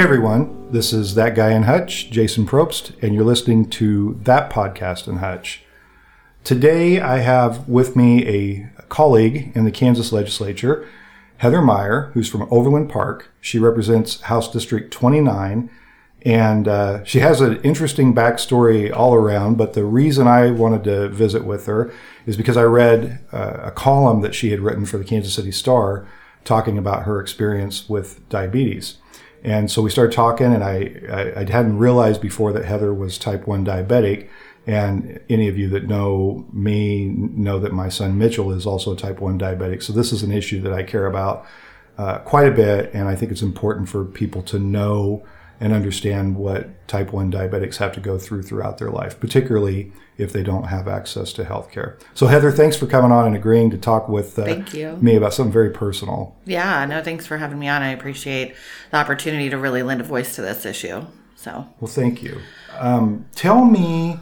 Hey everyone, this is That Guy in Hutch, Jason Probst, and you're listening to That Podcast in Hutch. Today I have with me a colleague in the Kansas legislature, Heather Meyer, who's from Overland Park. She represents House District 29, and uh, she has an interesting backstory all around. But the reason I wanted to visit with her is because I read uh, a column that she had written for the Kansas City Star talking about her experience with diabetes. And so we started talking, and I, I, I hadn't realized before that Heather was type 1 diabetic. And any of you that know me know that my son Mitchell is also a type 1 diabetic. So this is an issue that I care about uh, quite a bit. And I think it's important for people to know and understand what type 1 diabetics have to go through throughout their life, particularly if they don't have access to health care. So, Heather, thanks for coming on and agreeing to talk with uh, Thank you. me about something very personal. Yeah, no, thanks for having me on. I appreciate the opportunity to really lend a voice to this issue. So, Well, thank you. Um, tell me,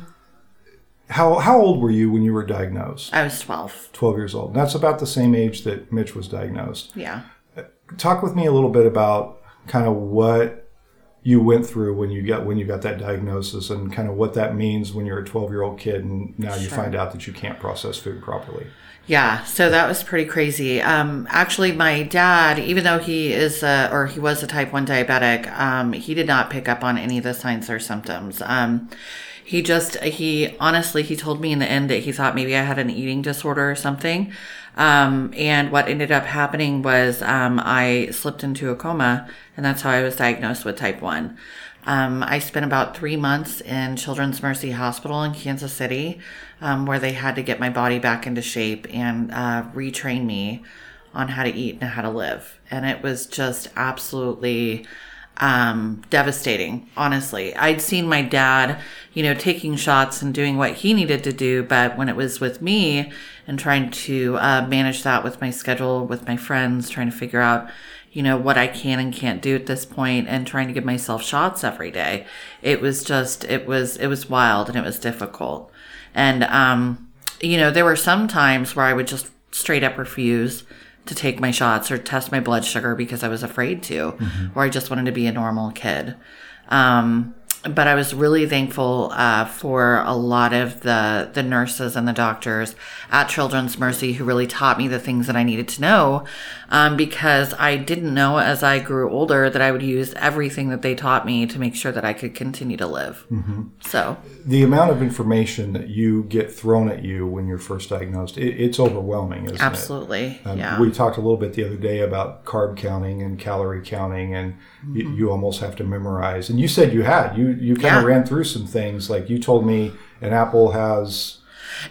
how, how old were you when you were diagnosed? I was 12. 12 years old. That's about the same age that Mitch was diagnosed. Yeah. Talk with me a little bit about kind of what you went through when you got when you got that diagnosis and kind of what that means when you're a 12 year old kid and now you find out that you can't process food properly. Yeah, so that was pretty crazy. Um, actually, my dad, even though he is a, or he was a type 1 diabetic, um, he did not pick up on any of the signs or symptoms. Um, he just, he honestly, he told me in the end that he thought maybe I had an eating disorder or something. Um, and what ended up happening was um, I slipped into a coma, and that's how I was diagnosed with type 1. Um, I spent about three months in Children's Mercy Hospital in Kansas City, um, where they had to get my body back into shape and uh, retrain me on how to eat and how to live. And it was just absolutely um, devastating, honestly. I'd seen my dad, you know, taking shots and doing what he needed to do, but when it was with me and trying to uh, manage that with my schedule, with my friends, trying to figure out, you know, what I can and can't do at this point and trying to give myself shots every day, it was just, it was, it was wild and it was difficult. And, um, you know, there were some times where I would just straight up refuse to take my shots or test my blood sugar because I was afraid to, or I just wanted to be a normal kid. Um, but I was really thankful uh, for a lot of the the nurses and the doctors at Children's Mercy who really taught me the things that I needed to know, um, because I didn't know as I grew older that I would use everything that they taught me to make sure that I could continue to live. So The amount of information that you get thrown at you when you're first diagnosed, it, it's overwhelming, isn't it? absolutely, Um, yeah. We talked a little bit the other day about carb counting and calorie counting, and you, you almost have to memorize. And you said you had you you kind of Yeah. ran through some things. Like you told me, an apple has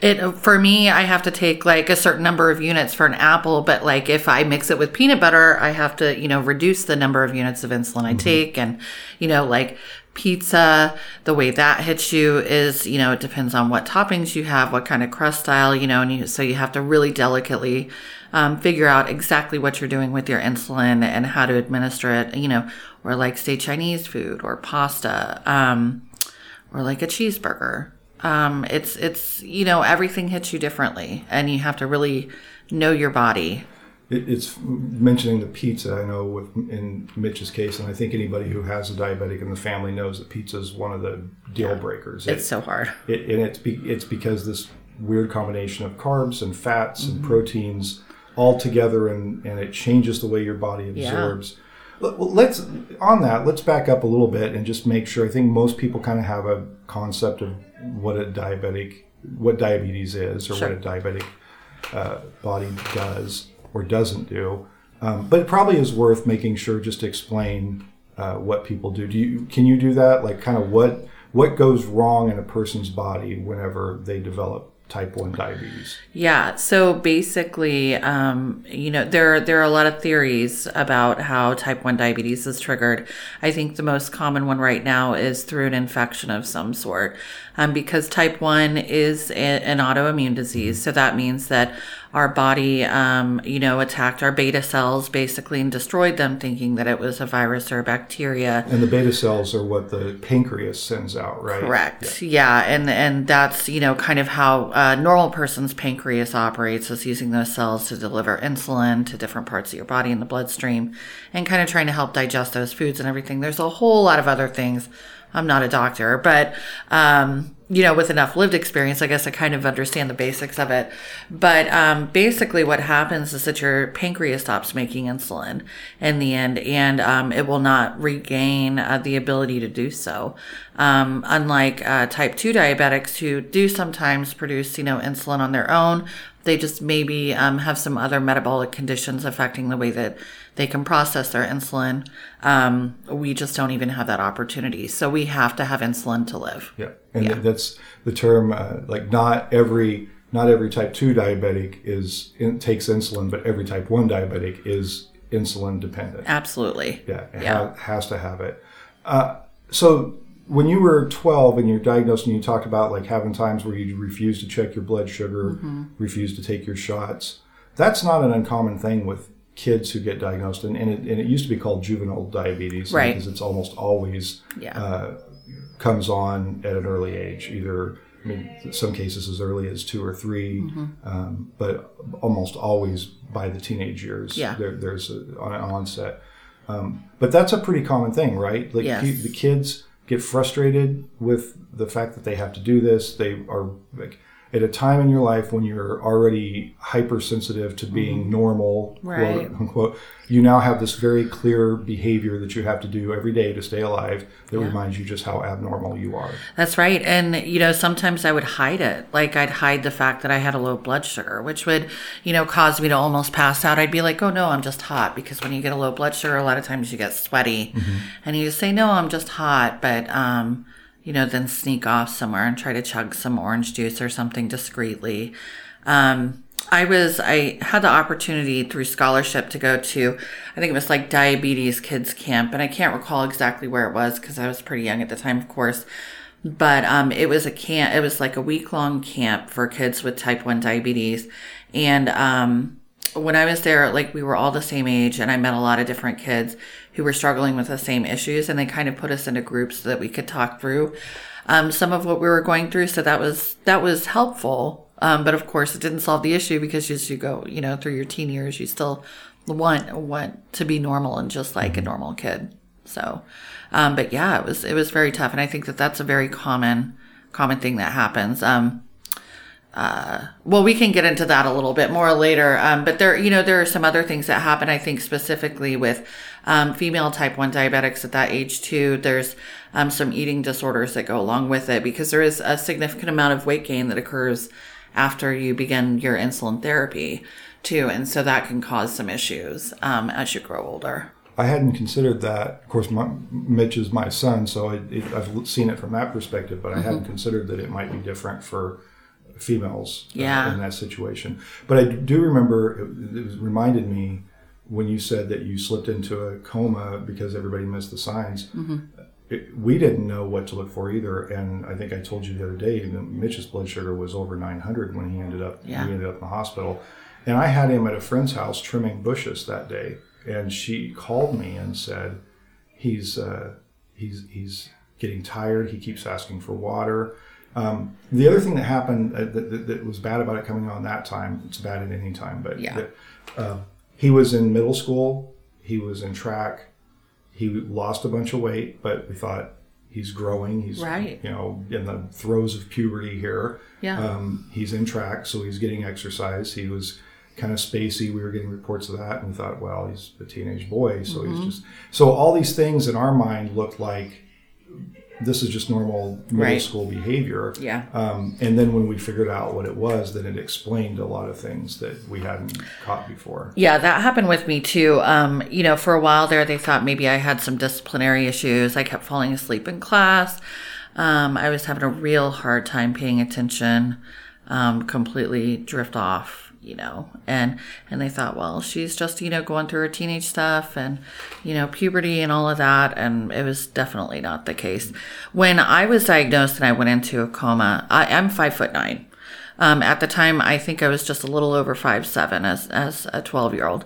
It for me, I have to take like a certain number of units for an apple, but like if I mix it with peanut butter, I have to, you know, reduce the number of units of insulin I take and, you know, like pizza, the way that hits you is, you know, it depends on what toppings you have, what kind of crust style, you know, and you, so you have to really delicately um, figure out exactly what you're doing with your insulin and how to administer it, you know, or like say Chinese food or pasta, um, or like a cheeseburger. Um, it's it's you know everything hits you differently, and you have to really know your body. It, it's mentioning the pizza. I know with in Mitch's case, and I think anybody who has a diabetic in the family knows that pizza is one of the deal breakers. It's It, so hard. it, and it's be, it's because this weird combination of carbs and fats and proteins all together, and and it changes the way your body absorbs. Well, Let's on that. Let's back up a little bit and just make sure. I think most people kind of have a concept of what a diabetic, what diabetes is, or Sure. what a diabetic uh, body does or doesn't do. Um, but it probably is worth making sure just to explain uh, what people do. Do you can you do that? Like kind of what what goes wrong in a person's body whenever they develop type one diabetes? Yeah. So basically, um, you know, there there are a lot of theories about how type one diabetes is triggered. I think the most common one right now is through an infection of some sort, um, because type one is a, an autoimmune disease. So that means that our body, um, you know, attacked our beta cells basically and destroyed them, thinking that it was a virus or a bacteria. And the beta cells are what the pancreas sends out, right? Correct. Yeah. yeah. And and that's you know kind of how a normal person's pancreas operates is using those cells to deliver insulin to different parts of your body in the bloodstream, and kind of trying to help digest those foods and everything. There's a whole lot of other things. I'm not a doctor, but um, you know, with enough lived experience, I guess I kind of understand the basics of it. But um, basically, what happens is that your pancreas stops making insulin in the end, and um, it will not regain uh, the ability to do so. Um, unlike uh, type 2 diabetics who do sometimes produce, you know, insulin on their own, they just maybe um, have some other metabolic conditions affecting the way that they can process their insulin. Um, we just don't even have that opportunity. So we have to have insulin to live. Yeah. And yeah. that's the term, uh, like not every, not every type 2 diabetic is in, takes insulin, but every type 1 diabetic is insulin dependent. Absolutely. Yeah. It yeah. Ha- has to have it. Uh, so when you were 12 and you're diagnosed and you talked about like having times where you refuse to check your blood sugar, mm-hmm. refuse to take your shots, that's not an uncommon thing with kids who get diagnosed. And, and, it, and it used to be called juvenile diabetes right. because it's almost always yeah. uh, comes on at an early age, either. I mean, some cases as early as two or 3 mm-hmm. um, but almost always by the teenage years, yeah. there, there's a, an onset. Um, but that's a pretty common thing, right? Like yes. the kids get frustrated with the fact that they have to do this. They are like at a time in your life when you're already hypersensitive to being mm-hmm. normal, right. quote unquote, you now have this very clear behavior that you have to do every day to stay alive that yeah. reminds you just how abnormal you are. That's right. And, you know, sometimes I would hide it. Like I'd hide the fact that I had a low blood sugar, which would, you know, cause me to almost pass out. I'd be like, oh no, I'm just hot. Because when you get a low blood sugar, a lot of times you get sweaty. Mm-hmm. And you just say, no, I'm just hot. But, um, you know, then sneak off somewhere and try to chug some orange juice or something discreetly. Um, I was, I had the opportunity through scholarship to go to, I think it was like diabetes kids camp, and I can't recall exactly where it was because I was pretty young at the time, of course. But um, it was a camp, it was like a week long camp for kids with type 1 diabetes. And um, when I was there, like we were all the same age, and I met a lot of different kids who were struggling with the same issues and they kind of put us into groups so that we could talk through um, some of what we were going through. So that was that was helpful. Um, but of course it didn't solve the issue because as you go you know through your teen years you still want want to be normal and just like a normal kid. So um, but yeah it was it was very tough. And i think that that's a very common common thing that happens. Um, uh, well, we can get into that a little bit more later. Um, but there, you know, there are some other things that happen. I think specifically with um, female type one diabetics at that age too. There's um, some eating disorders that go along with it because there is a significant amount of weight gain that occurs after you begin your insulin therapy too, and so that can cause some issues um, as you grow older. I hadn't considered that. Of course, my, Mitch is my son, so it, it, I've seen it from that perspective. But I mm-hmm. hadn't considered that it might be different for females uh, yeah. uh, in that situation. But I do remember it, it, reminded me when you said that you slipped into a coma because everybody missed the signs. Mm-hmm. It, we didn't know what to look for either, and I think I told you the other day that Mitch's blood sugar was over 900 when he ended up yeah. he ended up in the hospital, and I had him at a friend's house trimming bushes that day, and she called me and said, "He's uh, he's he's getting tired. He keeps asking for water." Um, the other thing that happened uh, that, that, that, was bad about it coming on that time, it's bad at any time, but yeah. That, uh, he was in middle school, he was in track, he lost a bunch of weight, but we thought he's growing. He's right. you know in the throes of puberty here. Yeah. Um, he's in track, so he's getting exercise. He was kind of spacey. We were getting reports of that, and we thought, well, he's a teenage boy, so mm-hmm. he's just so all these things in our mind looked like this is just normal middle right. school behavior. Yeah. Um, and then when we figured out what it was, then it explained a lot of things that we hadn't caught before. Yeah, that happened with me too. Um, you know, for a while there, they thought maybe I had some disciplinary issues. I kept falling asleep in class. Um, I was having a real hard time paying attention, um, completely drift off you know and and they thought well she's just you know going through her teenage stuff and you know puberty and all of that and it was definitely not the case when i was diagnosed and i went into a coma I, am five foot nine Um, at the time, I think I was just a little over five seven as as a twelve year old.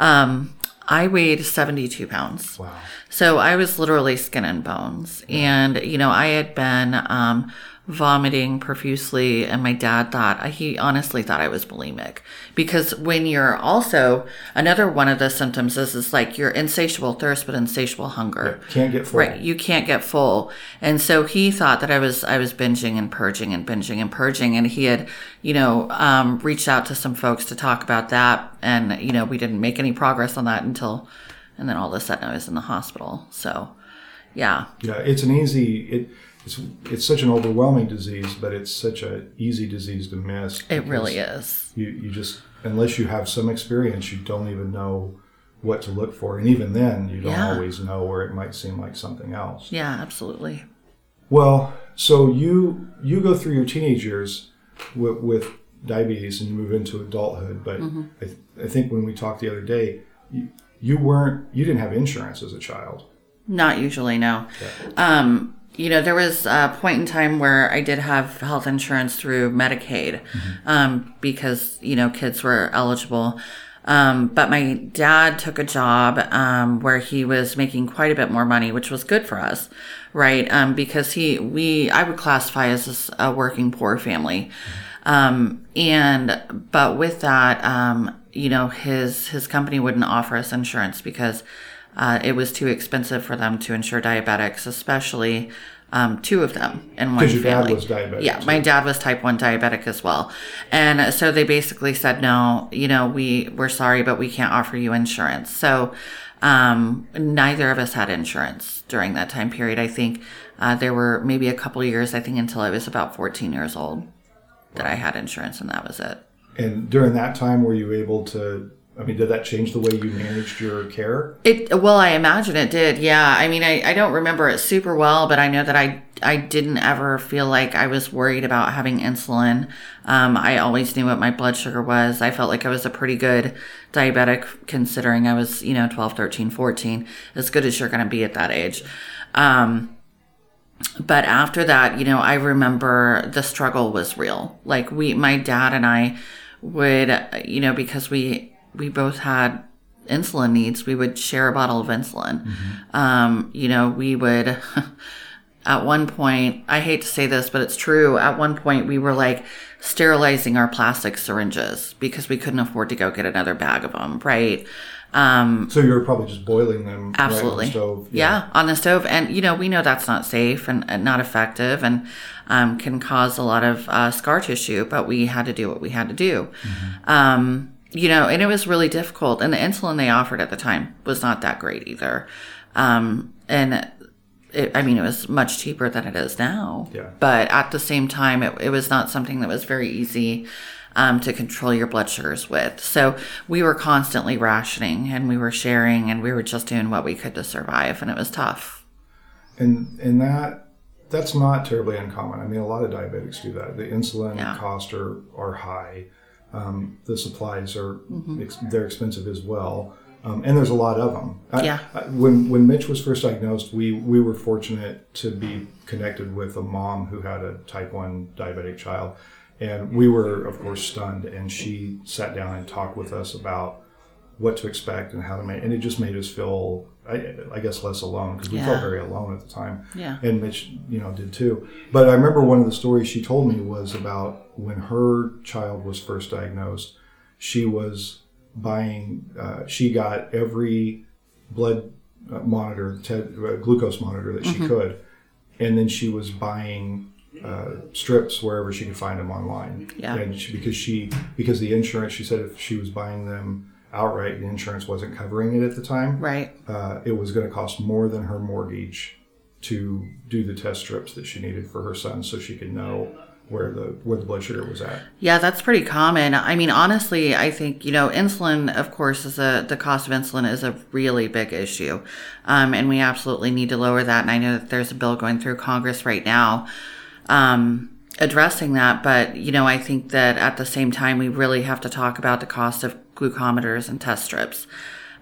Um, I weighed seventy two pounds. Wow. So I was literally skin and bones, and you know I had been um, vomiting profusely, and my dad thought he honestly thought I was bulimic because when you're also another one of the symptoms is is like your insatiable thirst but insatiable hunger. Can't get full. Right, you can't get full, and so he thought that I was I was binging and purging and binging and purging, and he had you know um, reached out to some folks to talk about that, and you know we didn't make any progress on that until, and then all of a sudden I was in the hospital. So, yeah, Yeah, it's an easy. It, it's it's such an overwhelming disease, but it's such an easy disease to miss. it really is. You you just unless you have some experience, you don't even know what to look for, and even then, you don't Yeah. always know where it might seem like something else. Yeah, absolutely. Well, so you you go through your teenage years with, with diabetes and you move into adulthood, but Mm-hmm. I, th- I think when we talked the other day, you, you weren't you didn't have insurance as a child. Not usually, no. Um, you know, there was a point in time where I did have health insurance through Medicaid um, because, you know, kids were eligible. Um, but my dad took a job um, where he was making quite a bit more money, which was good for us, right? Um, because he, we, I would classify as a working poor family. Um, and, but with that, um, you know, his, his company wouldn't offer us insurance because, uh, it was too expensive for them to insure diabetics, especially, um, two of them in one Because your dad family. was diabetic, Yeah, so- my dad was type 1 diabetic as well. And so they basically said, no, you know, we, we're sorry, but we can't offer you insurance. So, um, neither of us had insurance during that time period. I think, uh, there were maybe a couple years, I think until I was about 14 years old that I had insurance and that was it. And during that time, were you able to? I mean, did that change the way you managed your care? It well, I imagine it did. Yeah, I mean, I, I don't remember it super well, but I know that I I didn't ever feel like I was worried about having insulin. Um, I always knew what my blood sugar was. I felt like I was a pretty good diabetic considering I was you know 12, 13, 14, as good as you're going to be at that age. Um, but after that, you know, I remember the struggle was real. Like we, my dad and I would, you know, because we, we both had insulin needs, we would share a bottle of insulin. Um, you know, we would, at one point, I hate to say this, but it's true. At one point, we were like sterilizing our plastic syringes because we couldn't afford to go get another bag of them, right? Um, So you were probably just boiling them Absolutely. right on the stove. yeah. on the stove. And, you know, we know that's not safe and, and not effective and um, can cause a lot of uh, scar tissue, but we had to do what we had to do. Um, you know, and it was really difficult. And the insulin they offered at the time was not that great either. Um, and it, I mean, it was much cheaper than it is now. Yeah. But at the same time, it, it was not something that was very easy um, to control your blood sugars with. So we were constantly rationing and we were sharing and we were just doing what we could to survive. And it was tough. and and that that's not terribly uncommon. I mean, a lot of diabetics do that. The insulin Yeah. costs are are high. Um, the supplies are Mm-hmm. ex- they're expensive as well, um, and there's a lot of them. I- Yeah. I, when when Mitch was first diagnosed, we we were fortunate to be connected with a mom who had a type one diabetic child, and we were of course stunned. And she sat down and talked with us about what to expect and how to make, and it just made us feel, I, I guess, less alone because we felt very alone at the time Yeah. and Mitch, you know, did too. But I remember one of the stories she told me was about when her child was first diagnosed. She was buying. Uh, she got every blood uh, monitor, te- uh, glucose monitor that she could, and then she was buying uh, strips wherever she could find them online. Yeah. And she, because she because the insurance, she said if she was buying them outright, the insurance wasn't covering it at the time Right. uh, it was going to cost more than her mortgage to do the test strips that she needed for her son, so she could know where the where the blood sugar was at. Yeah, that's pretty common. I mean, honestly, I think, you know, insulin, of course, is a, the cost of insulin is a really big issue. Um, and we absolutely need to lower that. And I know that there's a bill going through Congress right now, um, addressing that. But, you know, I think that at the same time, we really have to talk about the cost of glucometers and test strips.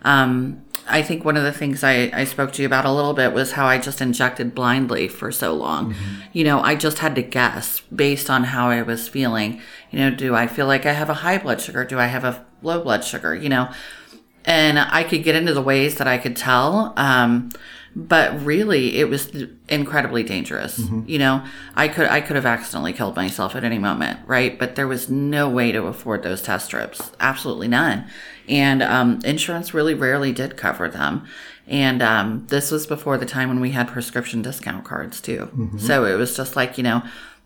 Um, I think one of the things I, I spoke to you about a little bit was how I just injected blindly for so long. You know, I just had to guess based on how I was feeling. You know, do I feel like I have a high blood sugar? Do I have a low blood sugar? You know, and I could get into the ways that I could tell. Um, but really it was incredibly dangerous. You know, I could, I could have accidentally killed myself at any moment, right? But there was no way to afford those test strips. Absolutely none. And, um, insurance really rarely did cover them. And, um, this was before the time when we had prescription discount cards too. So it was just like, you know,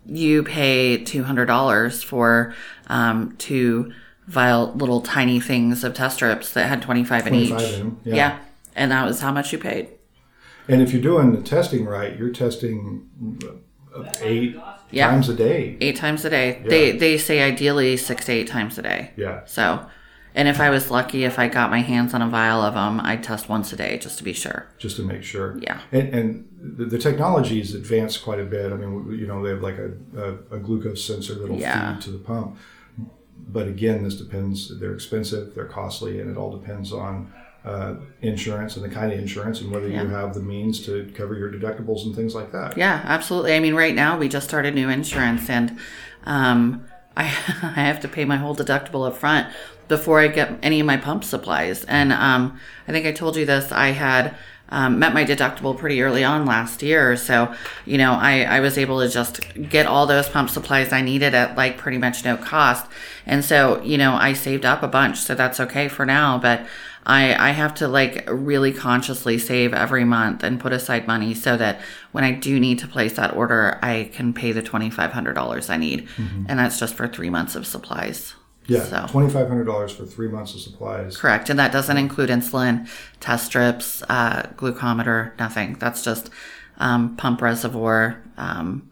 you pay $200 for, um, two vial little tiny things of test strips that had 25 in each. in yeah. yeah. And that was how much you paid. And if you're doing the testing right, you're testing eight Yeah. times a day. eight times a day. They they say ideally six to eight times a day. Yeah. So, and if I was lucky, if I got my hands on a vial of them, I'd test once a day just to be sure. just to make sure. Yeah. And, and the, the technology has advanced quite a bit. I mean, you know, they have like a, a, a glucose sensor that'll Yeah. feed to the pump. But again, this depends. They're expensive, they're costly, and it all depends on uh, insurance and the kind of insurance and whether Yeah. you have the means to cover your deductibles and things like that. Yeah, absolutely. I mean, right now we just started new insurance, and um, I I have to pay my whole deductible up front before I get any of my pump supplies. And um, I think I told you this. I had. Um, met my deductible pretty early on last year, so you know I, I was able to just get all those pump supplies I needed at like pretty much no cost, and so you know I saved up a bunch, so that's okay for now. But I, I have to like really consciously save every month and put aside money so that when I do need to place that order, I can pay the $2,500 I need. And that's just for three months of supplies. Yeah, So, twenty five hundred dollars for three months of supplies. correct. And that doesn't include insulin, test strips, uh, glucometer, nothing. That's just um, pump reservoir um,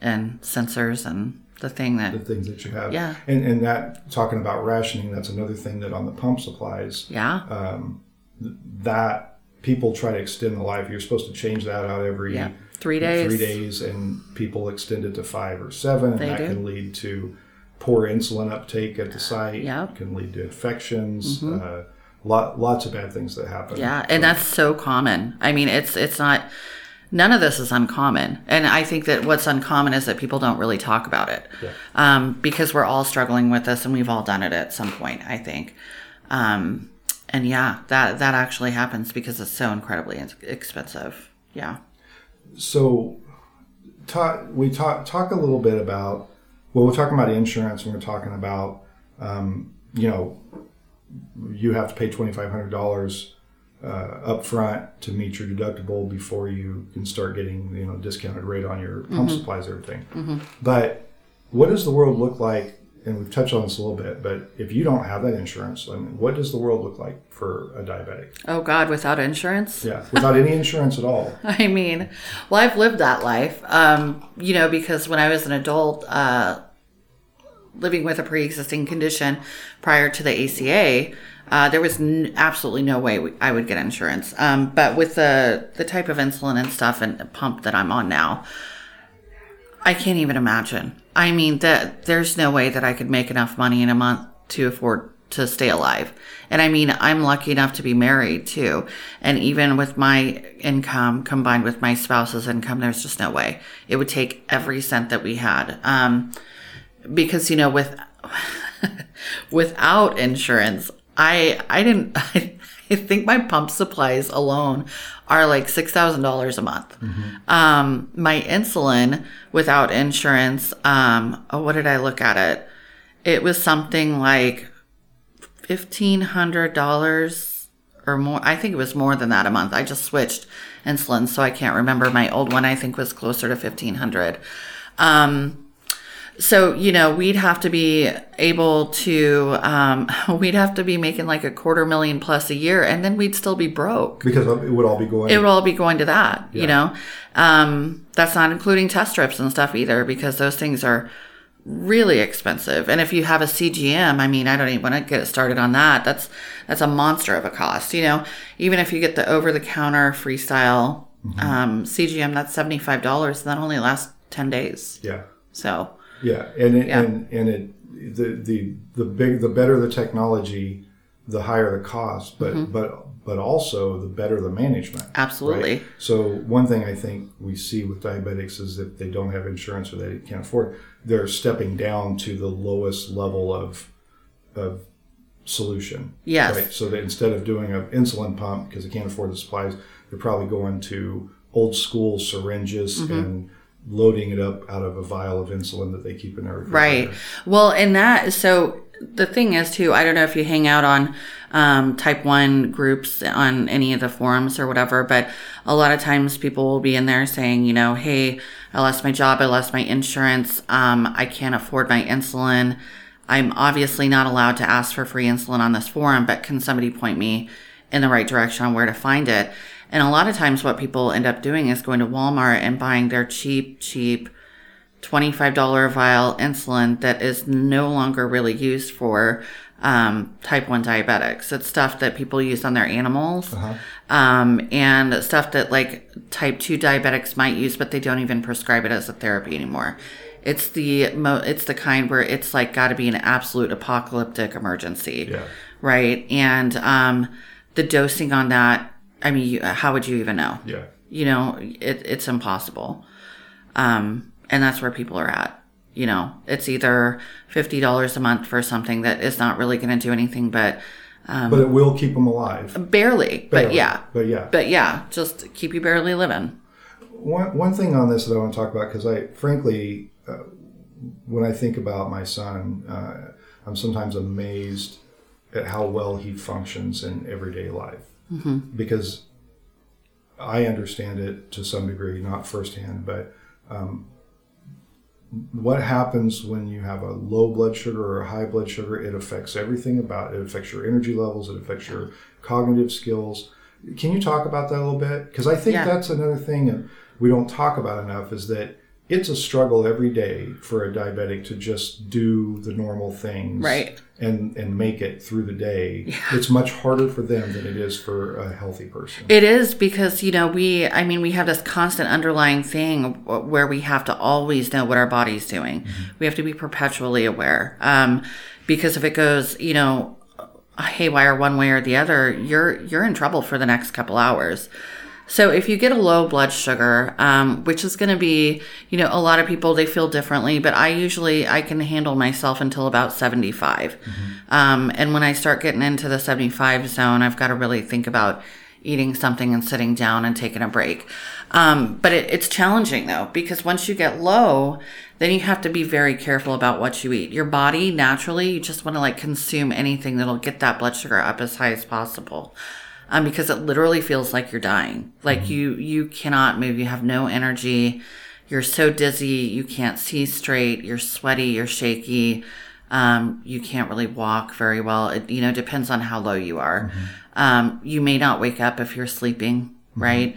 and sensors and the thing that, The things that you have. Yeah. And and that talking about rationing, that's another thing that on the pump supplies yeah, Um, that people try to extend the life. You're supposed to change that out every Yeah. Three days. Three days, and people extend it to five or seven, and that do. can lead to poor insulin uptake at the site. Yeah. Mm-hmm. Can lead to infections. Uh, lot, lots of bad things that happen. Yeah, and that's so common. I mean, it's it's not none of this is uncommon. And I think that what's uncommon is that people don't really talk about it. Yeah. Um, because we're all struggling with this and we've all done it at some point, I think. Um, and yeah, that that actually happens because it's so incredibly expensive. Yeah. So, talk, we talk talk a little bit about. Well, we're talking about insurance, and we're talking about, um, you know, you have to pay twenty five hundred dollars uh, up front to meet your deductible before you can start getting you know discounted rate on your pump supplies, everything. But what does the world look like? And we've touched on this a little bit, but if you don't have that insurance, I mean, what does the world look like for a diabetic? Oh God, without insurance. Yeah, without any insurance at all. I mean, well, I've lived that life, um, you know, because when I was an adult, uh, living with a pre-existing condition prior to the ACA, uh, there was n- absolutely no way we, I would get insurance. Um, but with the the type of insulin and stuff and pump that I'm on now, I can't even imagine. I mean, that there's no way that I could make enough money in a month to afford to stay alive. And I mean, I'm lucky enough to be married too. And even with my income combined with my spouse's income, there's just no way. It would take every cent that we had. Um, because, you know, with, without insurance, I, I didn't, I think my pump supplies alone are like $6,000 a month. Um, my insulin without insurance, um, oh, what did I look at it? It was something like $1,500 or more. I think it was more than that a month. I just switched insulin, so I can't remember. My old one, I think, was closer to 1500 Um, so, you know, we'd have to be able to, um, we'd have to be making like a quarter million plus a year, and then we'd still be broke. Because it would all be going. It would all be going to that, Yeah. you know? Um, that's not including test strips and stuff either, because those things are really expensive. And if you have a CGM, I mean, I don't even want to get started on that. That's, that's a monster of a cost, you know? Even if you get the over the counter freestyle, um, CGM, that's $75 and that only lasts 10 days. yeah. So, Yeah, and it, Yeah. and and it the the the big the better the technology, the higher the cost. But Mm-hmm. but but also the better the management. Absolutely. Right? So one thing I think we see with diabetics is that they don't have insurance or they can't afford, they're stepping down to the lowest level of of solution. Yes. Right. So that instead of doing an insulin pump because they can't afford the supplies, they're probably going to old school syringes Mm-hmm. and loading it up out of a vial of insulin that they keep in their Right. Well, and that, so the thing is, too, I don't know if you hang out on um, type 1 groups on any of the forums or whatever, but a lot of times people will be in there saying, you know, hey, I lost my job, I lost my insurance, um, I can't afford my insulin. I'm obviously not allowed to ask for free insulin on this forum, but can somebody point me in the right direction on where to find it? And a lot of times, what people end up doing is going to Walmart and buying their cheap, cheap $25 vial insulin that is no longer really used for um, type 1 diabetics. It's stuff that people use on their animals um, and stuff that like type 2 diabetics might use, but they don't even prescribe it as a therapy anymore. It's the mo- it's the kind where it's like got to be an absolute apocalyptic emergency, Yeah. right? And um, the dosing on that, I mean, you, how would you even know? Yeah. you know it, it's impossible um, and that's where people are at you know it's either $50 a month for something that is not really going to do anything but but it will keep them alive. barely, but yeah But yeah. but yeah just keep you barely living One, one thing on this that I want to talk about, because I, frankly, uh, when I think about my son, uh, I'm sometimes amazed at how well he functions in everyday life. Because I understand it to some degree, not firsthand, but um, what happens when you have a low blood sugar or a high blood sugar? It affects everything about it. It affects your energy levels. It affects your cognitive skills. Can you talk about that a little bit? Because I think Yeah. that's another thing that we don't talk about enough is that it's a struggle every day for a diabetic to just do the normal things Right. and and make it through the day. It's much harder for them than it is for a healthy person. It is because, you know, we, I mean, we have this constant underlying thing where we have to always know what our body's doing. We have to be perpetually aware. Um, because if it goes, you know, haywire one way or the other, you're, you're in trouble for the next couple hours. So if you get a low blood sugar, um, which is going to be, you know, a lot of people they feel differently, but I usually I can handle myself until about 75. Um, and when I start getting into the 75 zone, I've got to really think about eating something and sitting down and taking a break. Um, but it, it's challenging though because once you get low, then you have to be very careful about what you eat. Your body naturally, you just want to like consume anything that'll get that blood sugar up as high as possible um, because it literally feels like you're dying. Like you you cannot move. You have no energy. You're so dizzy. You can't see straight. You're sweaty. You're shaky. Um, you can't really walk very well. It you know depends on how low you are. Um, you may not wake up if you're sleeping, right?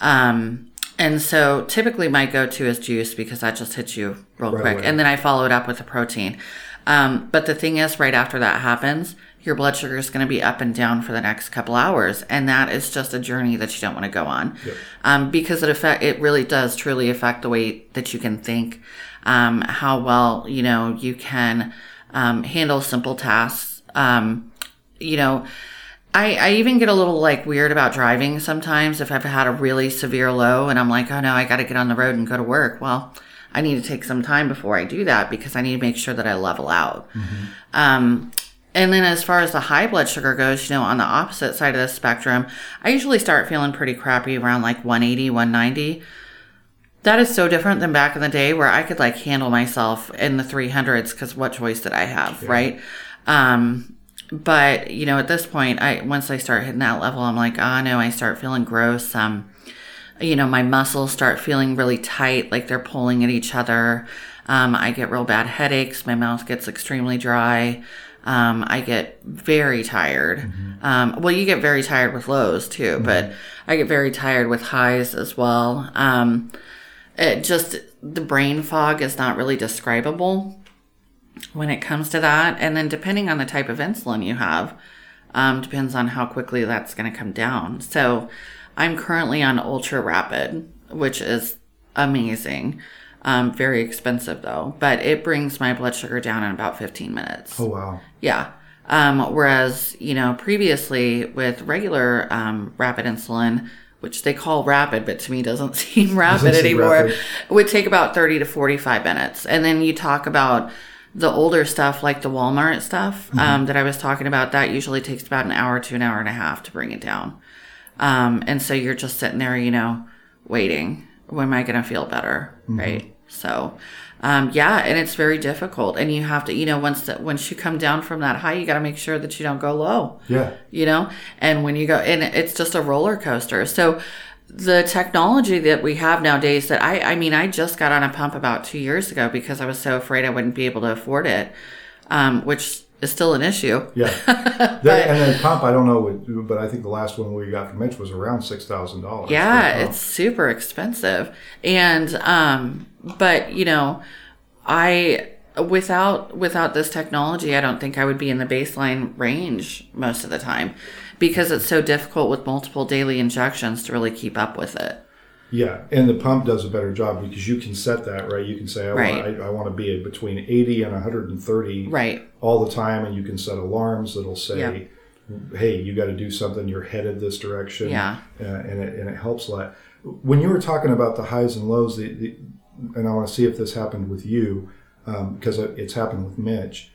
Um, and so typically my go-to is juice because that just hits you real Right quick, away. and then I follow it up with a protein. Um, but the thing is, right after that happens, your blood sugar is going to be up and down for the next couple hours, and that is just a journey that you don't want to go on, um, because it affect it really does truly affect the way that you can think, um, how well you know you can um, handle simple tasks. Um, you know, I, I even get a little like weird about driving sometimes if I've had a really severe low and I'm like, oh no, I got to get on the road and go to work. Well, I need to take some time before I do that because I need to make sure that I level out. Um, and then as far as the high blood sugar goes, you know, on the opposite side of the spectrum, I usually start feeling pretty crappy around like 180, 190. That is so different than back in the day where I could like handle myself in the 300s because what choice did I have, right? Um, but you know, at this point, I once I start hitting that level, I'm like, oh no, I start feeling gross. Um, you know, my muscles start feeling really tight, like they're pulling at each other. Um, I get real bad headaches. My mouth gets extremely dry. Um, I get very tired. Um, well, you get very tired with lows too, but I get very tired with highs as well. Um, it just the brain fog is not really describable when it comes to that. And then depending on the type of insulin you have, um, depends on how quickly that's going to come down. So I'm currently on ultra rapid, which is amazing. Um, very expensive though, but it brings my blood sugar down in about 15 minutes. Oh wow. Yeah. Um, whereas, you know, previously with regular um, rapid insulin, which they call rapid, but to me doesn't seem rapid Doesn't seem anymore, rapid. would take about 30 to 45 minutes. And then you talk about the older stuff, like the Walmart stuff Mm-hmm. um, that I was talking about, that usually takes about an hour to an hour and a half to bring it down. Um, and so you're just sitting there, you know, waiting. When am I going to feel better? Mm-hmm. Right. So, um, yeah, and it's very difficult. And you have to, you know, once the, once you come down from that high, you got to make sure that you don't go low Yeah. you know and when you go and it's just a roller coaster so the technology that we have nowadays that i i mean i just got on a pump about two years ago because i was so afraid i wouldn't be able to afford it um, which is still an issue Yeah. That- and then pump, I don't know, but I think the last one we got from Mitch was around six thousand dollars. yeah it's super expensive and um but you know i without without this technology i don't think i would be in the baseline range most of the time because it's so difficult with multiple daily injections to really keep up with it Yeah, and the pump does a better job because you can set that right. You can say I Right. want I, I want to be between eighty and one hundred and thirty right all the time, and you can set alarms that'll say, Yeah. "Hey, you got to do something. You're headed this direction." Yeah. uh, and it and it helps a lot. When you were talking about the highs and lows, the, the and I want to see if this happened with you um, because it's happened with Mitch.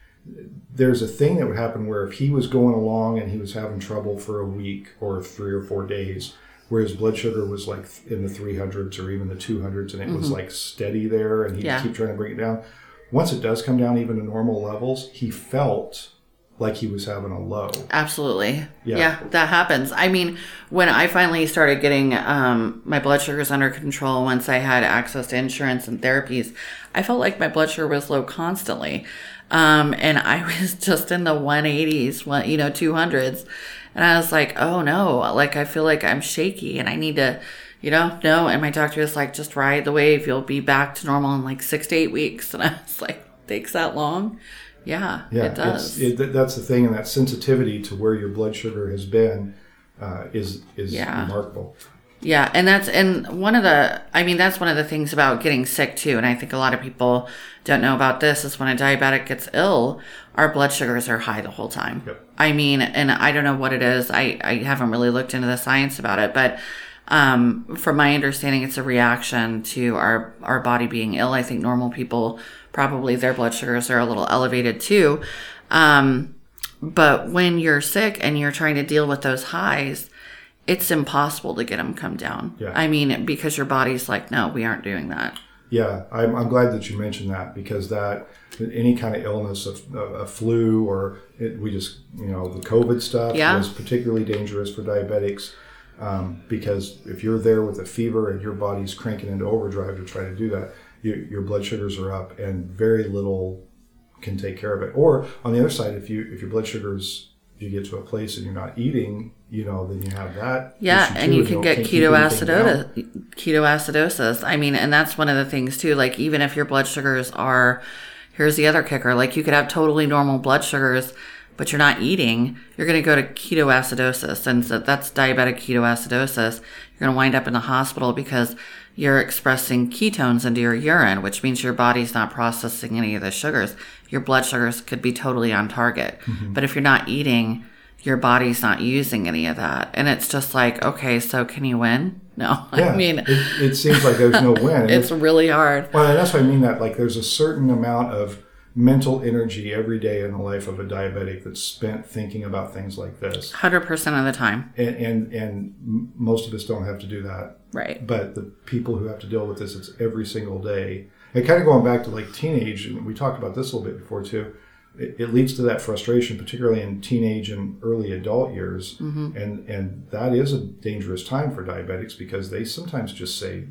There's a thing that would happen where if he was going along and he was having trouble for a week or three or four days, where his blood sugar was like in the 300s or even the 200s, and it was like steady there, and he'd Yeah. keep trying to bring it down. Once it does come down even to normal levels, he felt like he was having a low. Absolutely. Yeah. Yeah. that happens. I mean, when I finally started getting um, my blood sugars under control, once I had access to insurance and therapies, I felt like my blood sugar was low constantly. Um, and I was just in the 180s, one, you know, 200s. And I was like, oh no, like I feel like I'm shaky and I need to, you know, no. And my doctor was like, just ride the wave. You'll be back to normal in like six to eight weeks. And I was like, takes that long? Yeah, Yeah, it does. It, that's the thing, and that sensitivity to where your blood sugar has been uh, is is Yeah. remarkable. Yeah, and that's and one of the I mean that's one of the things about getting sick too, and I think a lot of people don't know about this is when a diabetic gets ill, our blood sugars are high the whole time. Yep. I mean, and I don't know what it is. I I haven't really looked into the science about it, but um, from my understanding, it's a reaction to our our body being ill. I think normal people probably their blood sugars are a little elevated too. Um, but when you're sick and you're trying to deal with those highs, it's impossible to get them come down. Yeah. I mean, because your body's like, no, we aren't doing that. Yeah, I'm, I'm glad that you mentioned that because that any kind of illness, a, a flu, or it, we just you know the COVID stuff Yeah. was particularly dangerous for diabetics um, because if you're there with a fever and your body's cranking into overdrive to try to do that, your, your blood sugars are up and very little can take care of it. Or on the other side, if you if your blood sugars you get to a place and you're not eating, you know, then you have that. Yeah, and you can get can't keep anything down. ketoacidosis. Ketoacidosis. I mean, and that's one of the things too. Like, even if your blood sugars are, here's the other kicker. Like, you could have totally normal blood sugars, but you're not eating. You're going to go to ketoacidosis, and so that's diabetic ketoacidosis. You're going to wind up in the hospital because you're expressing ketones into your urine, which means your body's not processing any of the sugars. Your blood sugars could be totally on target, Mm-hmm. but if you're not eating your body's not using any of that. And it's just like, okay, so can you win? No. Yeah, I mean, it, it seems like there's no win. And it's really hard. Well, that's what I mean that like there's a certain amount of mental energy every day in the life of a diabetic that's spent thinking about things like this. 100% of the time. And and, and most of us don't have to do that. Right. But the people who have to deal with this, it's every single day. And kind of going back to like teenage, and we talked about this a little bit before too. It, it leads to that frustration, particularly in teenage and early adult years, Mm-hmm. and and that is a dangerous time for diabetics because they sometimes just say, "Look,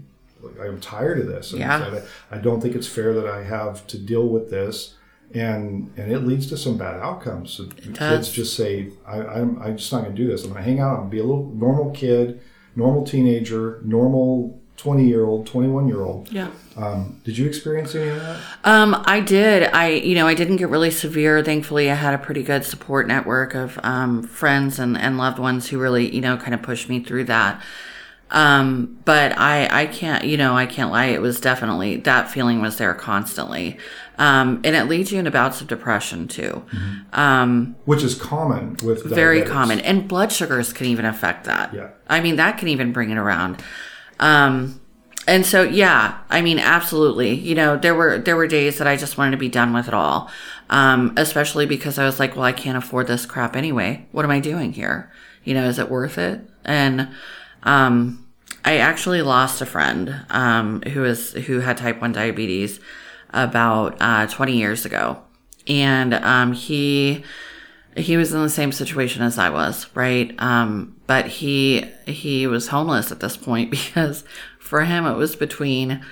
"I'm tired of this. And Yeah. I, I don't think it's fair that I have to deal with this." And and it leads to some bad outcomes. So kids just say, I, "I'm I'm just not going to do this. I'm going to hang out. I'm going to be a little normal kid, normal teenager, normal." 20 year old 21 year old Yeah. um, did you experience any of that Um, I did. I, you know, I didn't get really severe. Thankfully, I had a pretty good support network of um, friends and, and loved ones who really, you know, kind of pushed me through that. Um, but I, I can't, you know, I can't lie. It was definitely that feeling was there constantly. Um, and it leads you into bouts of depression too. Um, Which is common with very common. And blood sugars can even affect that. Yeah. I mean, that can even bring it around. Um, and so, yeah, I mean, absolutely. You know, there were there were days that I just wanted to be done with it all, um, especially because I was like, well, I can't afford this crap anyway. What am I doing here? You know, is it worth it? And um, I actually lost a friend um, who is who had type one diabetes about uh, 20 years ago, and um, he he was in the same situation as I was, right? Um, but he he was homeless at this point because for him it was between,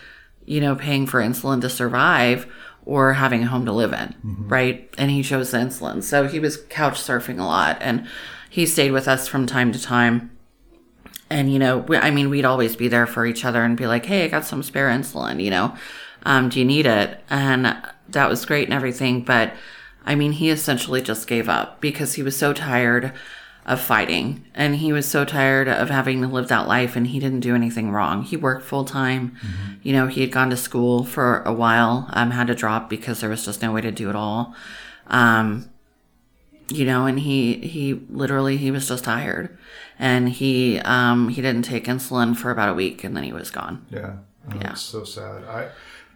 you know, paying for insulin to survive or having a home to live in, right? And he chose the insulin, so he was couch surfing a lot, and he stayed with us from time to time. And you know, we, I mean, we'd always be there for each other and be like, "Hey, I got some spare insulin. You know, um, do you need it?" And that was great and everything, but I mean, he essentially just gave up because he was so tired of fighting and he was so tired of having to live that life and he didn't do anything wrong. He worked full time. You know, he had gone to school for a while, um, had to drop because there was just no way to do it all. Um, you know, and he, he literally, he was just tired and he, um, he didn't take insulin for about a week and then he was gone. Yeah. Oh, Yeah. So sad. I,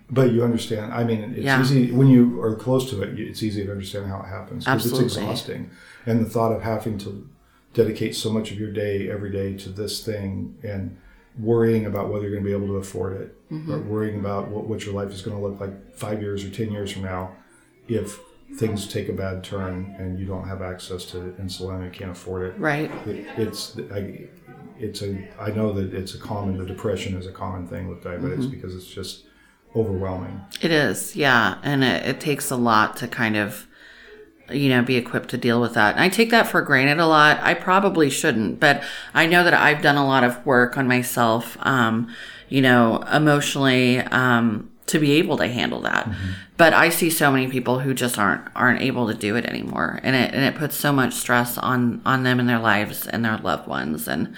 but you understand. I mean, it's Yeah. easy when you are close to it. It's easy to understand how it happens because it's exhausting, and the thought of having to dedicate so much of your day every day to this thing and worrying about whether you're going to be able to afford it, Mm-hmm. or worrying about what, what your life is going to look like five years or ten years from now, if things take a bad turn and you don't have access to insulin and can't afford it. Right. It, it's I, it's a I know that it's a common the depression is a common thing with diabetics Mm-hmm. because it's just overwhelming. It is, yeah. And it, it takes a lot to kind of, you know, be equipped to deal with that. And I take that for granted a lot. I probably shouldn't, but I know that I've done a lot of work on myself, um, you know, emotionally, um, to be able to handle that. Mm-hmm. But I see so many people who just aren't aren't able to do it anymore. And it and it puts so much stress on on them and their lives and their loved ones and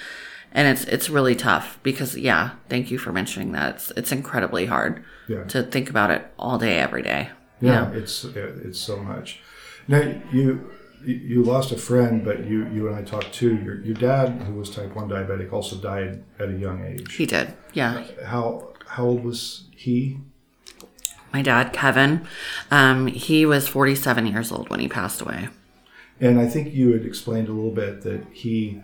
and it's it's really tough because yeah, thank you for mentioning that. It's it's incredibly hard Yeah. to think about it all day, every day. you Yeah, know? it's it's so much. Now you you lost a friend, but you you and I talked too. Your your dad, who was type one diabetic, also died at a young age. He did. Yeah. How how old was he? My dad, Kevin, um, he was 47 years old when he passed away. And I think you had explained a little bit that he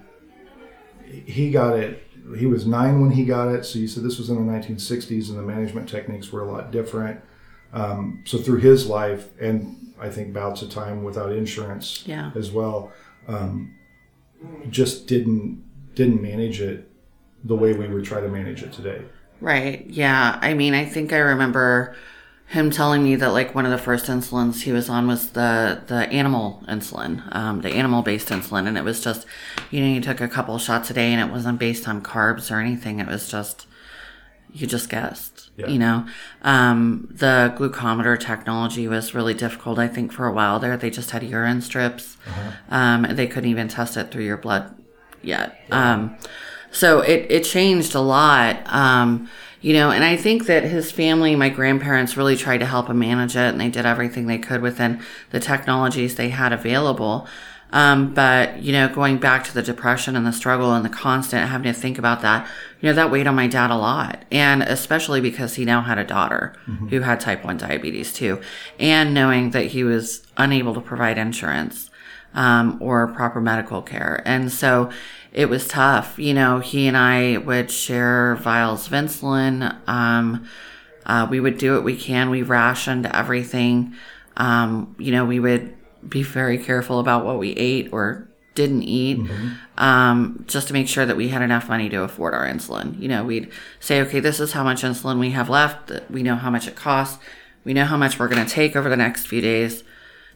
he got it. He was nine when he got it. So you said this was in the 1960s, and the management techniques were a lot different. Um, so through his life, and I think bouts of time without insurance Yeah. as well, um, just didn't didn't manage it the way we would try to manage it today. Right. Yeah. I mean, I think I remember him telling me that like one of the first insulins he was on was the the animal insulin, um, the animal based insulin, and it was just, you know, you took a couple shots a day, and it wasn't based on carbs or anything. It was just you just guessed. Yeah. You know, um, the glucometer technology was really difficult. I think for a while there, they just had urine strips. Um, they couldn't even test it through your blood yet. Um, so it, it changed a lot. Um, you know, and I think that his family, my grandparents really tried to help him manage it and they did everything they could within the technologies they had available. Um, but, you know, going back to the depression and the struggle and the constant having to think about that, you know, that weighed on my dad a lot. And especially because he now had a daughter who had type 1 diabetes too. And knowing that he was unable to provide insurance um, or proper medical care. And so it was tough. You know, he and I would share vials of insulin. Um, uh, we would do what we can. We rationed everything. Um, you know, we would be very careful about what we ate or didn't eat, um, just to make sure that we had enough money to afford our insulin. You know, we'd say, okay, this is how much insulin we have left. We know how much it costs. We know how much we're going to take over the next few days.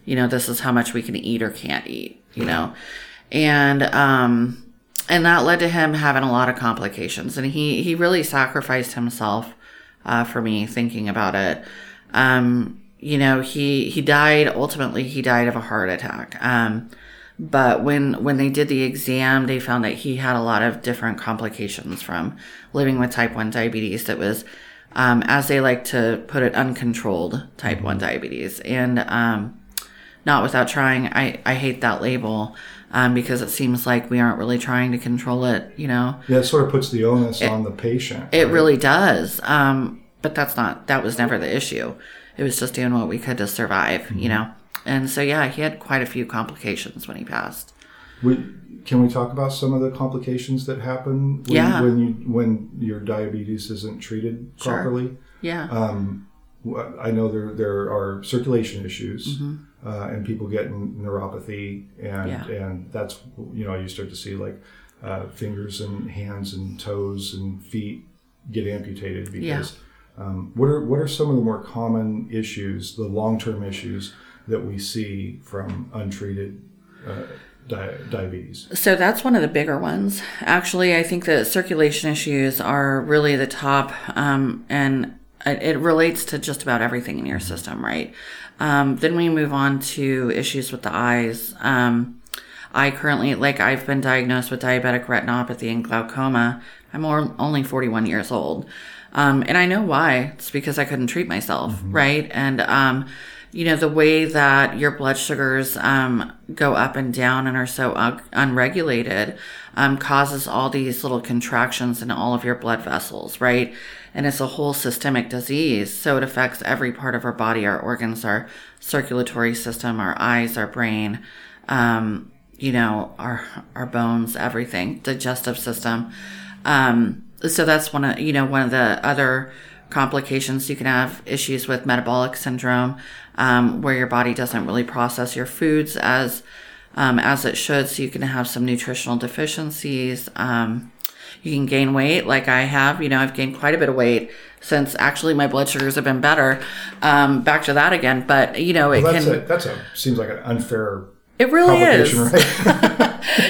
You know, this is how much we can eat or can't eat. You know, and um, and that led to him having a lot of complications. And he he really sacrificed himself uh, for me thinking about it. Um, you know, he he died ultimately. He died of a heart attack. Um, but when when they did the exam, they found that he had a lot of different complications from living with type one diabetes. That was um, as they like to put it, uncontrolled type 1 diabetes. And um, not without trying, I, I hate that label um, because it seems like we aren't really trying to control it, you know? Yeah, it sort of puts the onus on the patient. It right? really does. Um, but that's not, that was never the issue. It was just doing what we could to survive, you know? And so, yeah, he had quite a few complications when he passed. We, can we talk about some of the complications that happen when, Yeah. when you when your diabetes isn't treated Sure. properly? Yeah. Wh- I know there there are circulation issues, Mm-hmm. Uh, and people get neuropathy, and Yeah. and that's you know you start to see like uh, fingers and hands and toes and feet get amputated because. Um, what are what are some of the more common issues, the long term issues that we see from untreated uh, di- diabetes? So that's one of the bigger ones. Actually, I think the circulation issues are really the top, um, and it, it relates to just about everything in your system, right? Um, then we move on to issues with the eyes. Um, I currently, like, I've been diagnosed with diabetic retinopathy and glaucoma. I'm only 41 years old. Um, and I know why. It's because I couldn't treat myself, right? And, um, you know, the way that your blood sugars um, go up and down and are so un- unregulated um, causes all these little contractions in all of your blood vessels, right? And it's a whole systemic disease. So it affects every part of our body, our organs, our circulatory system, our eyes, our brain, um, you know, our, our bones, everything, digestive system. Um, so that's one of, you know, one of the other complications. You can have issues with metabolic syndrome, um, where your body doesn't really process your foods as, um, as it should. So you can have some nutritional deficiencies. Um, you can gain weight like I have. You know, I've gained quite a bit of weight since actually my blood sugars have been better. Um, back to that again. But, you know, it Well, that's can, a that's a seems like an unfair it really is. right?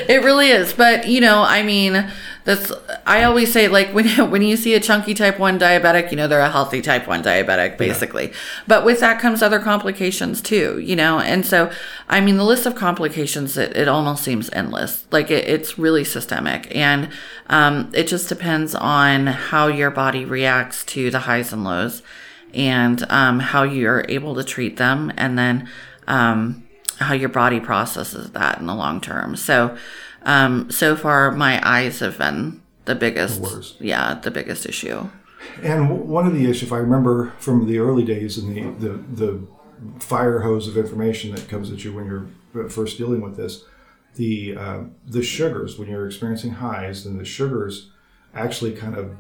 It really is. But, you know, I mean, that's, I always say, like, when, when you see a chunky type 1 diabetic, you know, they're a healthy type 1 diabetic, basically. But with that comes other complications too, you know? And so, I mean, the list of complications, it, it almost seems endless. Like, it, it's really systemic. And um, it just depends on how your body reacts to the highs and lows and um, how you're able to treat them. And then, um, how your body processes that in the long term. So, um, so far my eyes have been the biggest, worst. yeah, the biggest issue. And one of the issues, if I remember from the early days and the, the, the fire hose of information that comes at you when you're first dealing with this, the uh, the sugars when you're experiencing highs, then the sugars actually kind of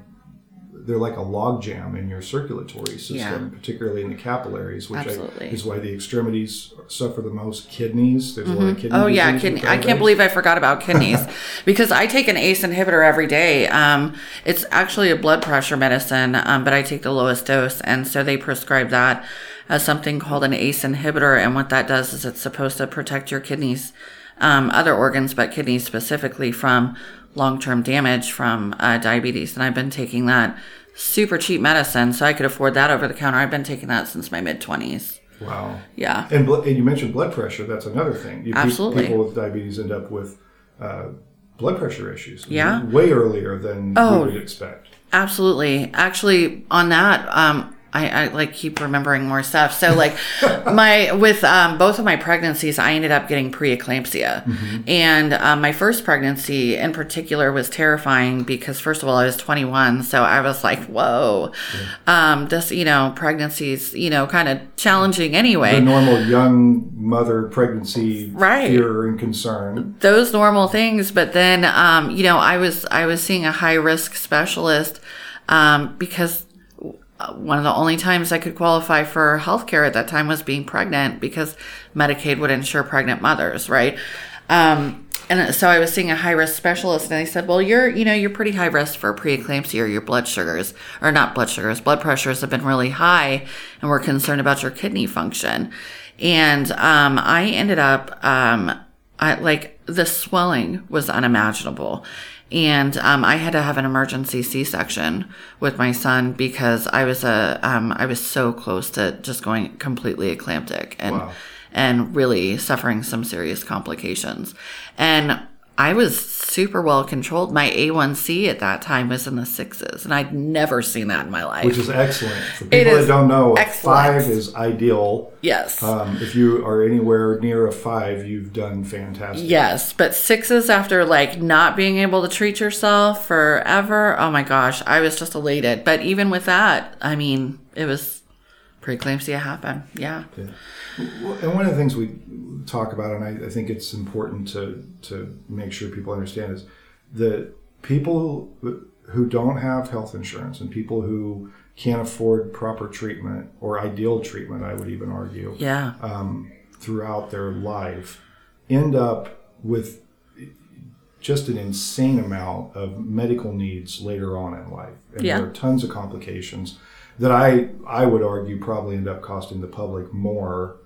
they're like a log jam in your circulatory system, Yeah. particularly in the capillaries, which I, is why the extremities suffer the most. Kidneys, there's a lot of kidney. Oh yeah, kidney. I can't believe I forgot about kidneys because I take an ACE inhibitor every day. Um, it's actually a blood pressure medicine, um, but I take the lowest dose, and so they prescribe that as something called an ACE inhibitor. And what that does is it's supposed to protect your kidneys, um, other organs, but kidneys specifically from long-term damage from uh, diabetes. And I've been taking that super cheap medicine, so I could afford that over the counter. I've been taking that since my mid twenties. Wow. Yeah. And, bl- and you mentioned blood pressure. That's another thing. You, Absolutely. People with diabetes end up with uh, blood pressure issues. Yeah. Way earlier than Oh. we would expect. Absolutely. Actually, on that, um, I, I like keep remembering more stuff. So like my with um, both of my pregnancies, I ended up getting preeclampsia, and um, my first pregnancy in particular was terrifying because first of all I was 21, so I was like, whoa, um, this you know pregnancies you know kind of challenging anyway. The normal young mother pregnancy Right. fear and concern. those normal things but then um, you know i was i was seeing a high risk specialist um, because one of the only times i could qualify for healthcare at that time was being pregnant because medicaid would insure pregnant mothers right? Um, and so i was seeing a high risk specialist and they said well you're you know you're pretty high risk for preeclampsia or your blood sugars or not blood sugars blood pressures have been really high and we're concerned about your kidney function. And um, i ended up um, I, like the swelling was unimaginable. And um, I had to have an emergency C-section with my son because I was a um, I was so close to just going completely eclamptic and Wow. and really suffering some serious complications. And I was super well controlled. My A1C at that time was in the sixes, and I'd never seen that in my life. Which is excellent. For people that don't know, a excellent. five is ideal. yes. Um, if you are anywhere near a five, you've done fantastic. Yes, but sixes after like not being able to treat yourself forever. Oh my gosh, I was just elated. But even with that, I mean, it was preeclampsia happened. Yeah. Well, And one of the things we talk about, and I, I think it's important to to make sure people understand, is that people who, don't have health insurance and people who can't afford proper treatment or ideal treatment, I would even argue, Yeah. um, throughout their life, end up with just an insane amount of medical needs later on in life, and Yeah. there are tons of complications that I I would argue probably end up costing the public more,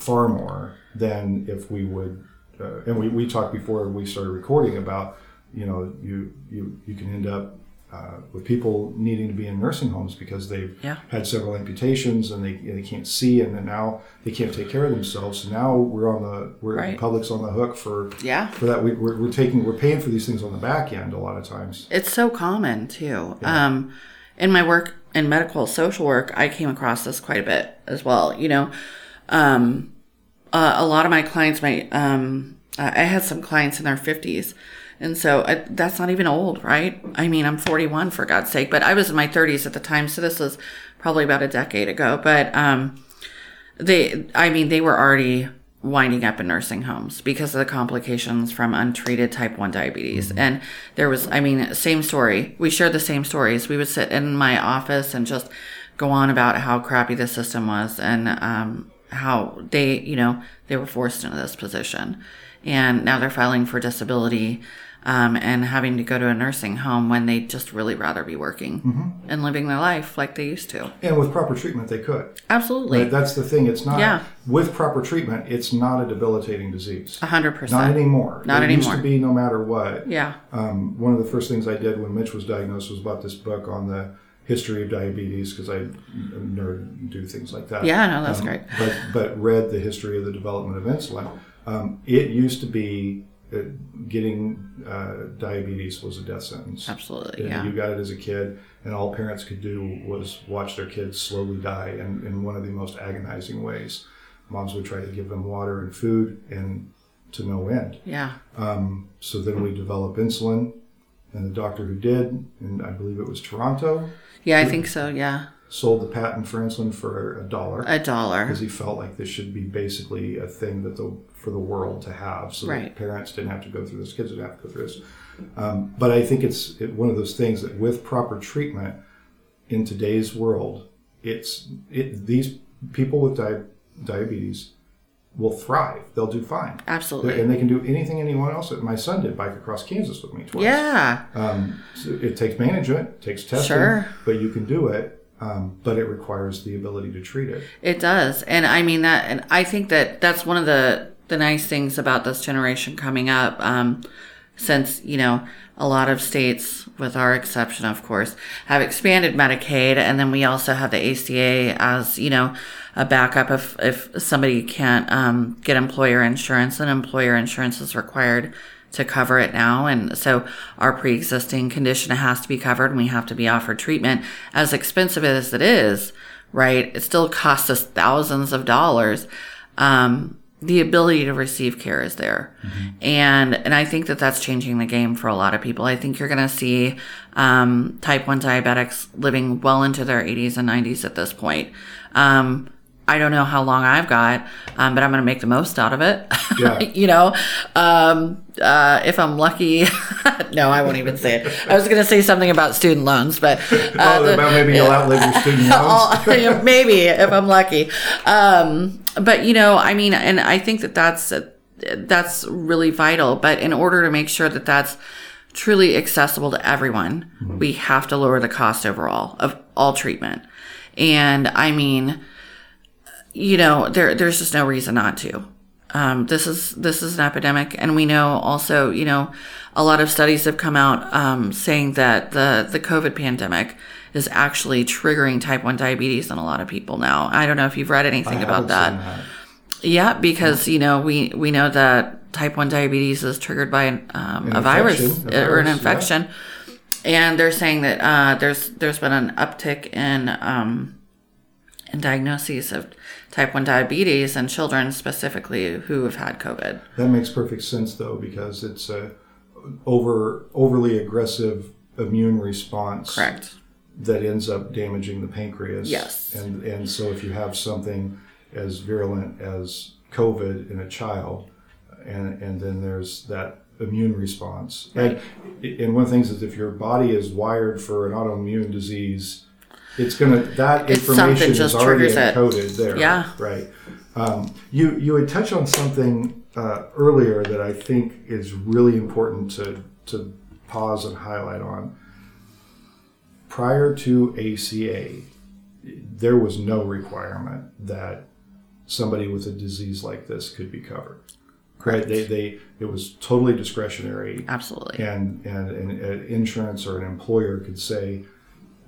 far more than if we would. Uh, and we, we talked before we started recording about you know you you you can end up uh, with people needing to be in nursing homes because they've Yeah. had several amputations and they, and they can't see and then now they can't take care of themselves. So now we're on the we're Right. the public's on the hook for Yeah. for that. We, we're, we're taking we're paying for these things on the back end a lot of times. It's so common too. Um, in my work in medical social work, I came across this quite a bit as well. You know, um, uh, a lot of my clients, my um, I had some clients in their fifties, and so I, that's not even old, right? I mean, I'm 41 for God's sake, but I was in my 30s at the time, so this was probably about a decade ago. But um, they, I mean, they were already winding up in nursing homes because of the complications from untreated type 1 diabetes. And there was, I mean, same story. We shared the same stories. We would sit in my office and just go on about how crappy the system was and um, how they, you know, they were forced into this position. And now they're filing for disability um, and having to go to a nursing home when they just really rather be working and living their life like they used to. And with proper treatment, they could. Absolutely. But that's the thing. It's not Yeah. with proper treatment. It's not a debilitating disease. A hundred Not percent. anymore. Not anymore. it Used anymore. to be no matter what. Yeah. Um, one of the first things I did when Mitch was diagnosed was bought this book on the history of diabetes because I nerd do things like that. Yeah, no, that's Um, great. But but read the history of the development of insulin. Um, it used to be uh, getting uh, diabetes was a death sentence. Absolutely. And Yeah. You got it as a kid, and all parents could do was watch their kids slowly die in, in one of the most agonizing ways. Moms would try to give them water and food, and to no end. Yeah. Um, so then we develop insulin, and the doctor who did, and I believe it was Toronto, Yeah, I think so. Yeah. sold the patent for insulin for a dollar A dollar. because he felt like this should be basically a thing that the for the world to have, so Right. that parents didn't have to go through this, kids didn't have to go through this. Um, but I think it's it, one of those things that with proper treatment in today's world, it's it these people with di- diabetes will thrive. They'll do fine. Absolutely. And they can do anything anyone else. My son did bike across Kansas with me twice. Yeah. Um, so it takes management, it takes testing, Sure. but you can do it. Um, but it requires the ability to treat it. It does. And I mean that and I think that that's one of the the nice things about this generation coming up um since, you know, a lot of states with our exception of course have expanded Medicaid and then we also have the ACA as, you know, a backup if if somebody can't um get employer insurance and employer insurance is required to cover it now. And so our pre existing condition has to be covered and we have to be offered treatment. As expensive as it is, right? It still costs us thousands of dollars. Um, the ability to receive care is there. And, and I think that that's changing the game for a lot of people. I think you're going to see, um, type 1 diabetics living well into their 80s and 90s at this point. Um, I don't know how long I've got, um, but I'm going to make the most out of it. Yeah. you know, um, uh, if I'm lucky, no, I won't even say it. I was going to say something about student loans, but uh, oh, the- about maybe you'll outlive your student loans. Maybe if I'm lucky. Um, but you know, I mean, and I think that that's that's really vital. But in order to make sure that that's truly accessible to everyone, we have to lower the cost overall of all treatment. And I mean, you know, there there's just no reason not to. Um, this is this is an epidemic, and we know also, you know, a lot of studies have come out um, saying that the the COVID pandemic is actually triggering type one diabetes in a lot of people now. I don't know if you've read anything I about haven't that. Yeah, because you know we we know that type 1 diabetes is triggered by um, An a virus, infection, a or an virus, yeah. infection. And they're saying that uh, there's there's been an uptick in um, in diagnoses of type 1 diabetes and children specifically who have had COVID. That makes perfect sense, though, because it's a over overly aggressive immune response Correct. that ends up damaging the pancreas. Yes. And and so if you have something as virulent as COVID in a child, and and then there's that immune response. And and one of the things is if your body is wired for an autoimmune disease, it's gonna that It's something information is just already triggers it. encoded there. Yeah. Right. Um, you you had touched on something uh, earlier that I think is really important to to pause and highlight on. Prior to ACA, there was no requirement that somebody with a disease like this could be covered. Right? They, they it was totally discretionary, Absolutely. and and, and an insurance or an employer could say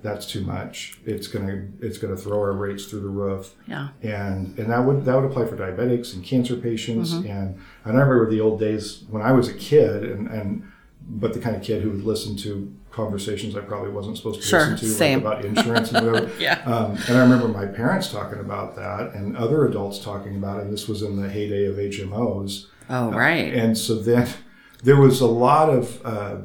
that's too much. It's gonna it's gonna throw our rates through the roof Yeah. and and that would that would apply for diabetics and cancer patients Mm-hmm. and I remember the old days when I was a kid and and but the kind of kid who would listen to conversations I probably wasn't supposed to Sure, listen to like about insurance and whatever. Yeah. Um, and I remember my parents talking about that and other adults talking about it. And this was in the heyday of HMOs. Oh, right. And so then there was a lot of, uh,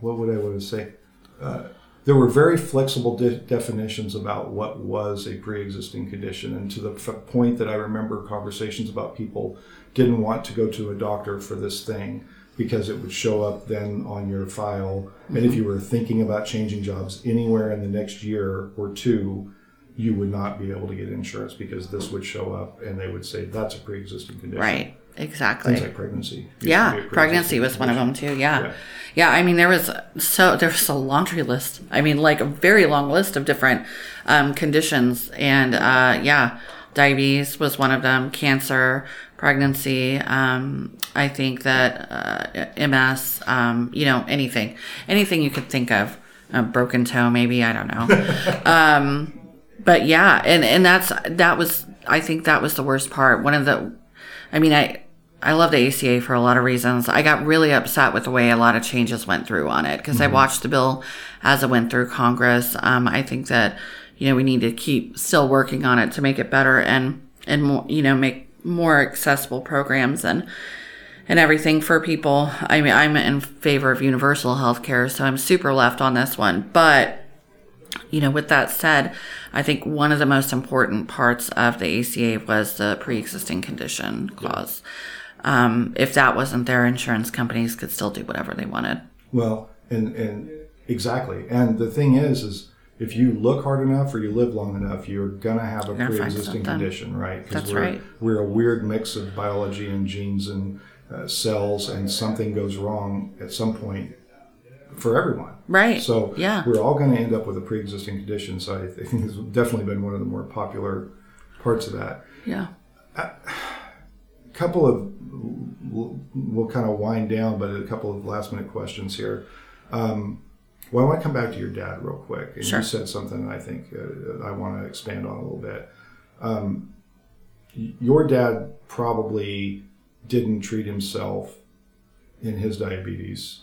what would I want to say? Uh, there were very flexible de- definitions about what was a pre-existing condition, and to the f- point that I remember conversations about people didn't want to go to a doctor for this thing because it would show up then on your file, and if mm-hmm. you were thinking about changing jobs anywhere in the next year or two, you would not be able to get insurance because this would show up, and they would say that's a pre-existing condition. right. Exactly. Things like pregnancy. used to be a Yeah, pregnancy was one of them too. Yeah. Yeah. yeah, I mean, there was so there was a laundry list. I mean, like a very long list of different um, conditions, and uh, yeah, diabetes was one of them. Cancer, pregnancy. Um, I think that uh, MS. Um, you know, anything, anything you could think of. A broken toe, maybe I don't know. um, but yeah, and and that's that was I think that was the worst part. One of the, I mean, I I love the ACA for a lot of reasons. I got really upset with the way a lot of changes went through on it because I watched the bill as it went through Congress. Um, I think that you know we need to keep still working on it to make it better and and more you know make more accessible programs and and everything for people. I mean, I'm in favor of universal health care, so I'm super left on this one. But, you know, with that said, I think one of the most important parts of the ACA was the pre existing condition clause. Um, if that wasn't there, insurance companies could still do whatever they wanted. Well, and and exactly. And the thing is, is if you look hard enough or you live long enough, you're gonna have a gonna pre-existing condition, right? That's we're, right. We're a weird mix of biology and genes and uh, cells, and something goes wrong at some point for everyone. Right. So yeah. we're all going to end up with a pre-existing condition. So I think it's definitely been one of the more popular parts of that. Yeah. A couple of we'll, we'll kind of wind down, but a couple of last minute questions here. Um, well, I want to come back to your dad real quick, and Sure. you said something I think uh, I want to expand on a little bit. Um, your dad probably didn't treat himself in his diabetes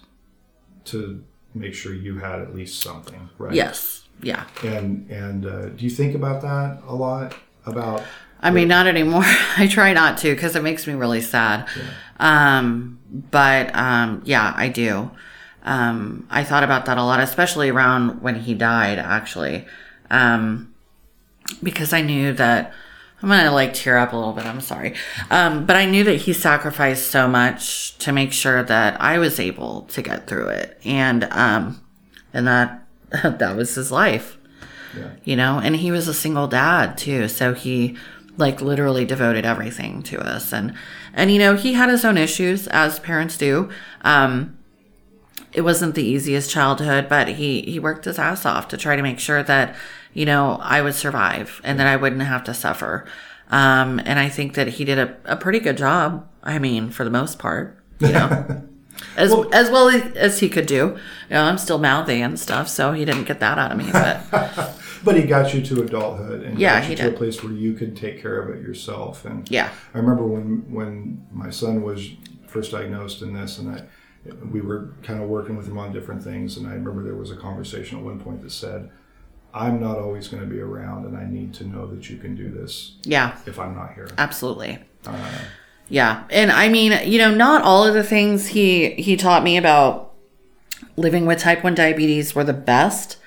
to make sure you had at least something, right? Yes. Yeah. And and uh, do you think about that a lot? About I mean, not anymore. I try not to because it makes me really sad. Um, but um, yeah, I do. Um, I thought about that a lot, especially around when he died, actually, um, because I knew that I'm gonna like tear up a little bit. I'm sorry, um, but I knew that he sacrificed so much to make sure that I was able to get through it, and um, and that that was his life you know and he was a single dad too so he like literally devoted everything to us. And and you know he had his own issues as parents do. Um it wasn't the easiest childhood but he he worked his ass off to try to make sure that you know i would survive and that i wouldn't have to suffer. Um and i think that he did a, a pretty good job i mean for the most part you know. As as well as he could do. You know i'm still mouthy and stuff so he didn't get that out of me but But he got you to adulthood and Yeah, got you he to a place where you could take care of it yourself. And Yeah. I remember when when my son was first diagnosed in this, and I, we were kind of working with him on different things. And I remember there was a conversation at one point that said, "I'm not always going to be around, and I need to know that you can do this Yeah, if I'm not here." absolutely. Uh, Yeah. And I mean, you know, not all of the things he he taught me about living with type 1 diabetes were the best,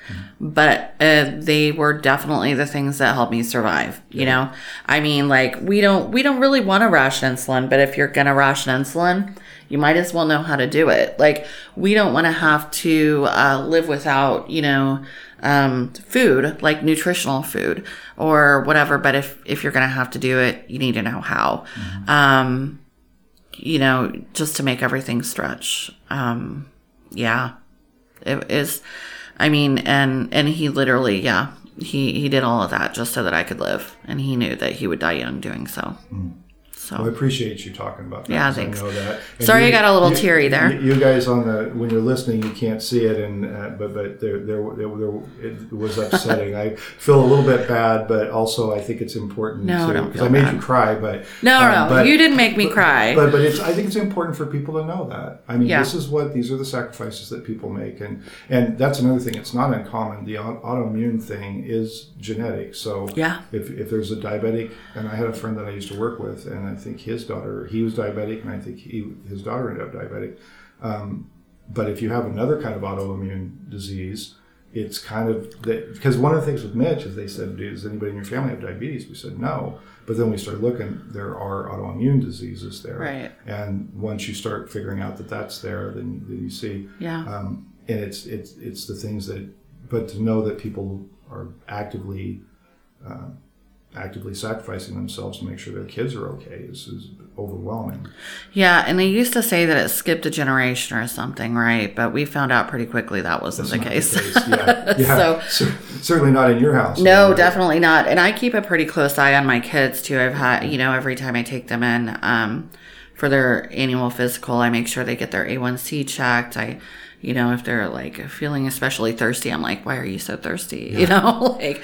but uh, they were definitely the things that helped me survive, you know? I mean, like we don't we don't really want to ration insulin, but if you're going to ration insulin, you might as well know how to do it. Like we don't want to have to uh, live without, you know, um, food, like nutritional food or whatever. But if, if you're going to have to do it, you need to know how. Um, you know, just to make everything stretch. Um, yeah, it is. I mean, and, and he literally, yeah, he, he did all of that just so that I could live. And he knew that he would die young doing so. Mm. So. Well, I appreciate you talking about that. Yeah, thanks. I know that. And Sorry I got a little you- teary there. You, you guys on the when you're listening, you can't see it, and uh, but but there there, there, there it was upsetting. I feel a little bit bad, but also I think it's important No, because I made bad. you cry, but No, um, no, but- you didn't make me cry. But but it's I think it's important for people to know that. I mean, Yeah. this is what these are the sacrifices that people make, and and that's another thing. It's not uncommon. The autoimmune thing is genetic. So Yeah. if if there's a diabetic, and I had a friend that I used to work with, and think his daughter he was diabetic, and I think he his daughter ended up diabetic. Um, but if you have another kind of autoimmune disease, it's kind of that because one of the things with Mitch is they said, "Does anybody in your family have diabetes?" We said no, but then we started looking. There are autoimmune diseases there, Right. And once you start figuring out that that's there, then, then you see, yeah. um, and it's it's it's the things that, but to know that people are actively. Uh, actively sacrificing themselves to make sure their kids are okay is, is overwhelming. Yeah, and they used to say that it skipped a generation or something, right? But we found out pretty quickly that wasn't the Not case. Yeah, yeah. So- Cer- certainly not in your house. No, Right? definitely not. And I keep a pretty close eye on my kids too. I've had, you know, every time I take them in um, for their annual physical, I make sure they get their A1C checked. I, you know, if they're like feeling especially thirsty, I'm like, why are you so thirsty? You know, like,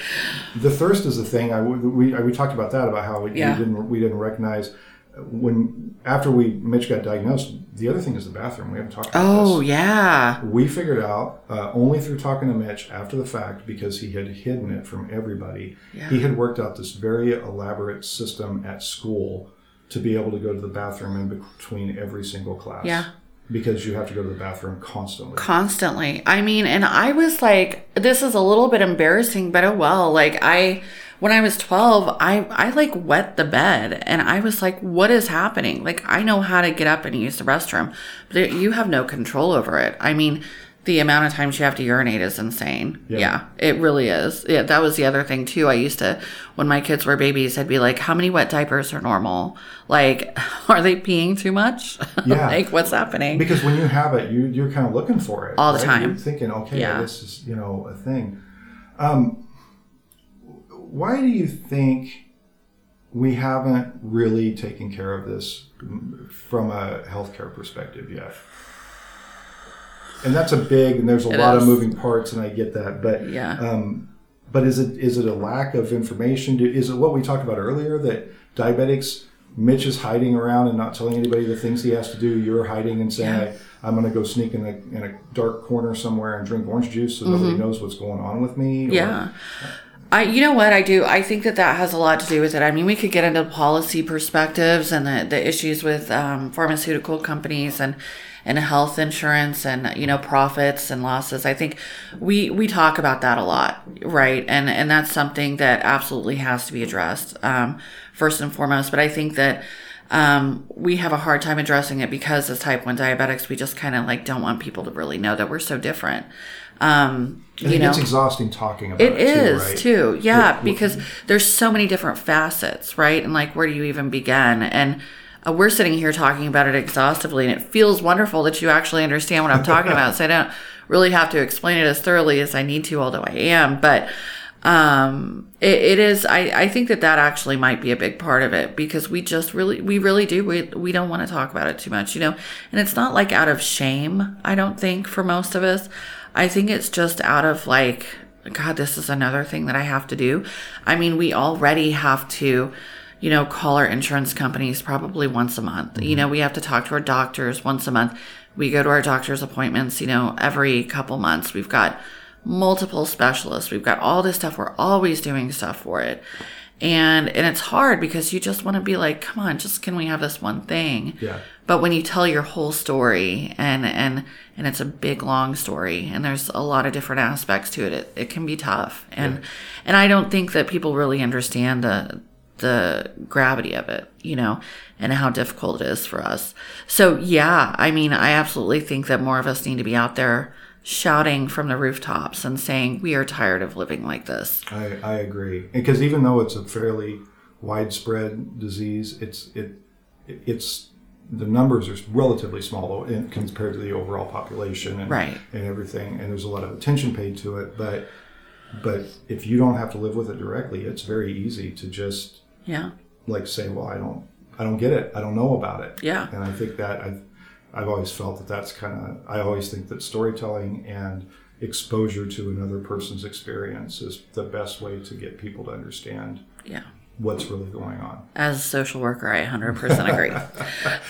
The thirst is the thing. I we we talked about that about how we, Yeah. we didn't we didn't recognize when after we Mitch got diagnosed. The other thing is the bathroom. We haven't talked about oh, this. yeah. We figured out uh, only through talking to Mitch after the fact because he had hidden it from everybody. Yeah. He had worked out this very elaborate system at school to be able to go to the bathroom in between every single class. Yeah. Because you have to go to the bathroom constantly. constantly. I mean, and I was like, this is a little bit embarrassing, but oh well. Like I, when I was 12, I, I like wet the bed and I was like, what is happening? Like I know how to get up and use the restroom, but you have no control over it. I mean, the amount of times you have to urinate is insane. Yeah. Yeah, it really is. Yeah, that was the other thing too. I used to, when my kids were babies, I'd be like, how many wet diapers are normal? Like, are they peeing too much? Yeah. like, what's happening? Because when you have it, you you're kind of looking for it All the right? time. You're thinking, okay, Yeah. this is you know a thing. Um, why do you think we haven't really taken care of this from a healthcare perspective yet? And that's a big, and there's a It lot is. of moving parts, and I get that. But Yeah. um, but is it is it a lack of information? Is it what we talked about earlier that diabetics? Mitch is hiding around and not telling anybody the things he has to do. You're hiding and saying, Yeah. I, "I'm going to go sneak in a in a dark corner somewhere and drink orange juice so nobody knows what's going on with me." or- Mm-hmm. Yeah. I, you know what I do? I think that that has a lot to do with it. I mean, we could get into policy perspectives and the, the issues with um, pharmaceutical companies and and health insurance and you know profits and losses. I think we we talk about that a lot, right? And and that's something that absolutely has to be addressed um, first and foremost. But I think that um, we have a hard time addressing it because as type one diabetics, we just kind of like don't want people to really know that we're so different. Um, I you know, it's exhausting talking about it it, is too, right? too, yeah, Yeah. because there's so many different facets, right? And like, where do you even begin? And uh, we're sitting here talking about it exhaustively, and it feels wonderful that you actually understand what I'm talking about. So I don't really have to explain it as thoroughly as I need to, although I am. But um, it, it is. I, I think that that actually might be a big part of it because we just really, we really do. We we don't want to talk about it too much, you know. And it's not like out of shame. I don't think for most of us. I think it's just out of like, God, this is another thing that I have to do. I mean, we already have to, you know, call our insurance companies probably once a month. You mm-hmm. know, we have to talk to our doctors once a month. We go to our doctor's appointments, you know, every couple months. We've got multiple specialists. We've got all this stuff. We're always doing stuff for it. And and it's hard because you just want to be like, come on, just can we have this one thing? Yeah. But when you tell your whole story and and and it's a big long story and there's a lot of different aspects to it, it, it can be tough. And and I don't think that people really understand the the gravity of it, you know, and how difficult it is for us. So yeah, I mean, I absolutely think that more of us need to be out there shouting from the rooftops and saying we are tired of living like this. I, I agree because even though it's a fairly widespread disease, it's it it's the numbers are relatively small in, compared to the overall population and, Right. and everything, and there's a lot of attention paid to it. But but if you don't have to live with it directly, it's very easy to just Yeah. like say, well, I don't I don't get it, I don't know about it. Yeah. And I think that I've I've always felt that that's kind of I always think that storytelling and exposure to another person's experience is the best way to get people to understand Yeah. What's really going on. As a social worker, I 100% agree.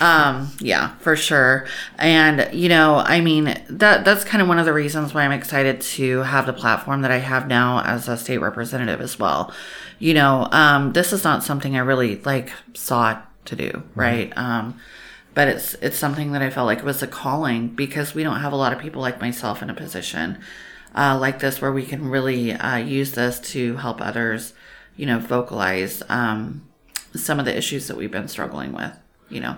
um, yeah, for sure. And, you know, I mean, that that's kind of one of the reasons why I'm excited to have the platform that I have now as a state representative as well. You know, um, this is not something I really like sought to do, right? Um, but it's it's something that I felt like was a calling because we don't have a lot of people like myself in a position uh, like this where we can really uh, use this to help others, you know, vocalize um, some of the issues that we've been struggling with. You know,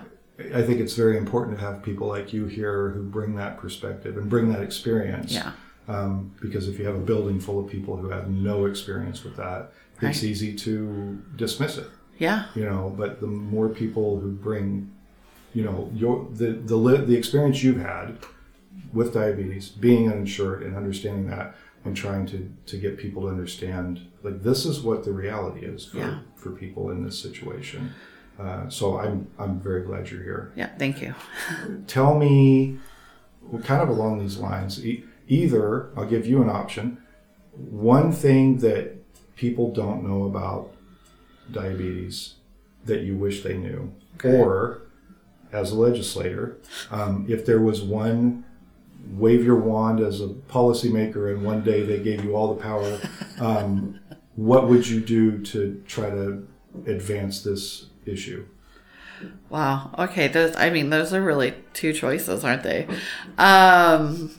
I think it's very important to have people like you here who bring that perspective and bring that experience. yeah, Um, because if you have a building full of people who have no experience with that, it's Right. easy to dismiss it. yeah, you know but the more people who bring you know your the the the experience you've had with diabetes being uninsured and understanding that and trying to to get people to understand like this is what the reality is for Yeah. for people in this situation uh, so i'm i'm very glad you're here yeah. Thank you. tell me well, kind of along these lines e- either i'll give you an option one thing that people don't know about diabetes that you wish they knew or as a legislator um, if there was one wave your wand as a policymaker and one day they gave you all the power um, what would you do to try to advance this issue Wow. Okay. Those. I mean, those are really two choices, aren't they? Um,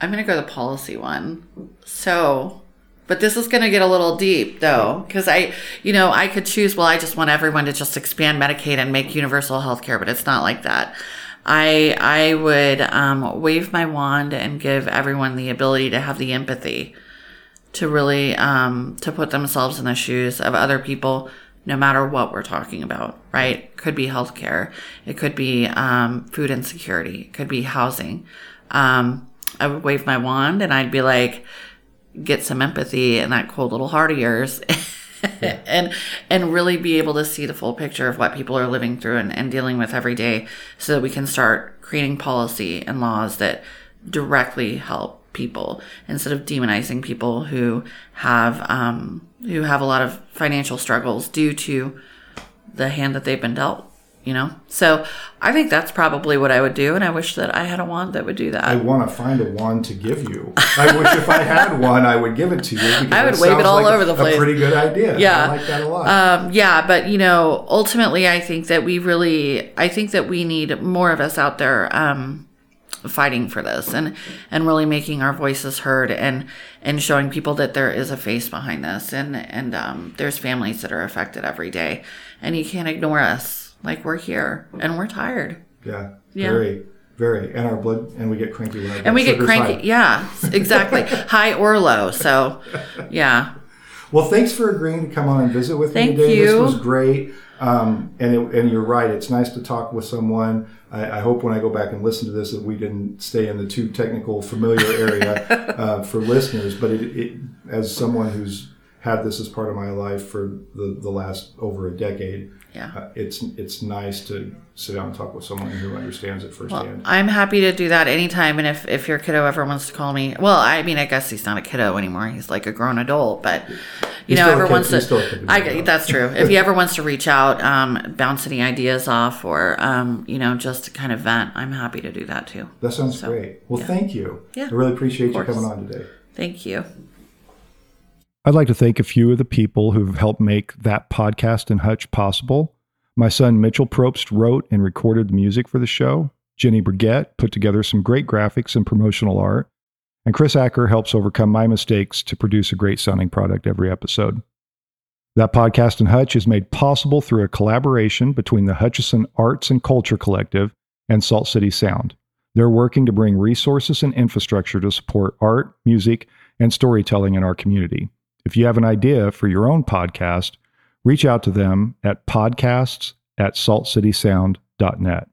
I'm gonna go the policy one. So, but this is gonna get a little deep though, because I, you know, I could choose. Well, I just want everyone to just expand Medicaid and make universal health care, but it's not like that. I I would um, wave my wand and give everyone the ability to have the empathy to really um, to put themselves in the shoes of other people no matter what we're talking about right? Could be healthcare. It could be um, food insecurity. It could be housing. Um, i would wave my wand and i'd be like get some empathy in that cold little heart of yours and and really be able to see the full picture of what people are living through and, and dealing with every day so that we can start creating policy and laws that directly help people instead of demonizing people who have um, who have a lot of financial struggles due to the hand that they've been dealt you know so i think that's probably what i would do and i wish that i had a wand that would do that I want to find a wand to give you. I wish if I had one, I would give it to you. Because I would wave it all like over the place. A pretty good idea. Yeah. I like that a lot. Um, yeah, but you know, ultimately, I think that we really, I think that we need more of us out there um, fighting for this and and really making our voices heard and and showing people that there is a face behind this and and um, there's families that are affected every day, and you can't ignore us. Like we're here and we're tired. yeah, yeah. very, very. And our blood, and we get cranky when our And we get cranky. high. Yeah, exactly. High or low. So, yeah. Well, thanks for agreeing to come on and visit with Thank me today. This was great. Um, and it, and you're right. It's nice to talk with someone. I, I hope when I go back and listen to this that we didn't stay in the too technical, familiar area uh, for listeners. But it, it, as someone who's had this as part of my life for the, the last over a decade. Yeah. Uh, it's it's nice to sit down and talk with someone who understands it Well, firsthand. I'm happy to do that anytime. And if, if your kiddo ever wants to call me, well, I mean, I guess he's not a kiddo anymore. He's like a grown adult, but you He's know, ever wants to, still a kid to me, I, that's true. If he ever wants to reach out, um, bounce any ideas off or, um, you know, just to kind of vent, I'm happy to do that too. that sounds great. Well, thank you. Yeah, I really appreciate you coming on today. Thank you. I'd like to thank a few of the people who've helped make that podcast in Hutch possible. My son Mitchell Probst wrote and recorded the music for the show. Jenny Brigette put together some great graphics and promotional art. And Chris Acker helps overcome my mistakes to produce a great sounding product every episode. That podcast in Hutch is made possible through a collaboration between the Hutchinson Arts and Culture Collective and Salt City Sound. They're working to bring resources and infrastructure to support art, music, and storytelling in our community. If you have an idea for your own podcast, reach out to them at podcasts at saltcitysound.net.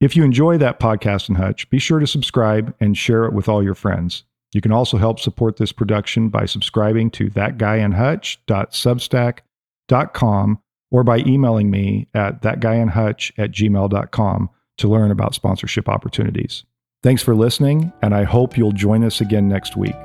If you enjoy that podcast in Hutch, be sure to subscribe and share it with all your friends. You can also help support this production by subscribing to thatguyandhutch.substack.com or by emailing me at thatguyandhutch at gmail.com to learn about sponsorship opportunities. Thanks for listening, and I hope you'll join us again next week.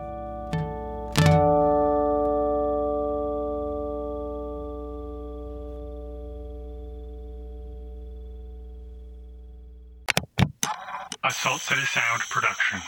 A Salt City Sound production.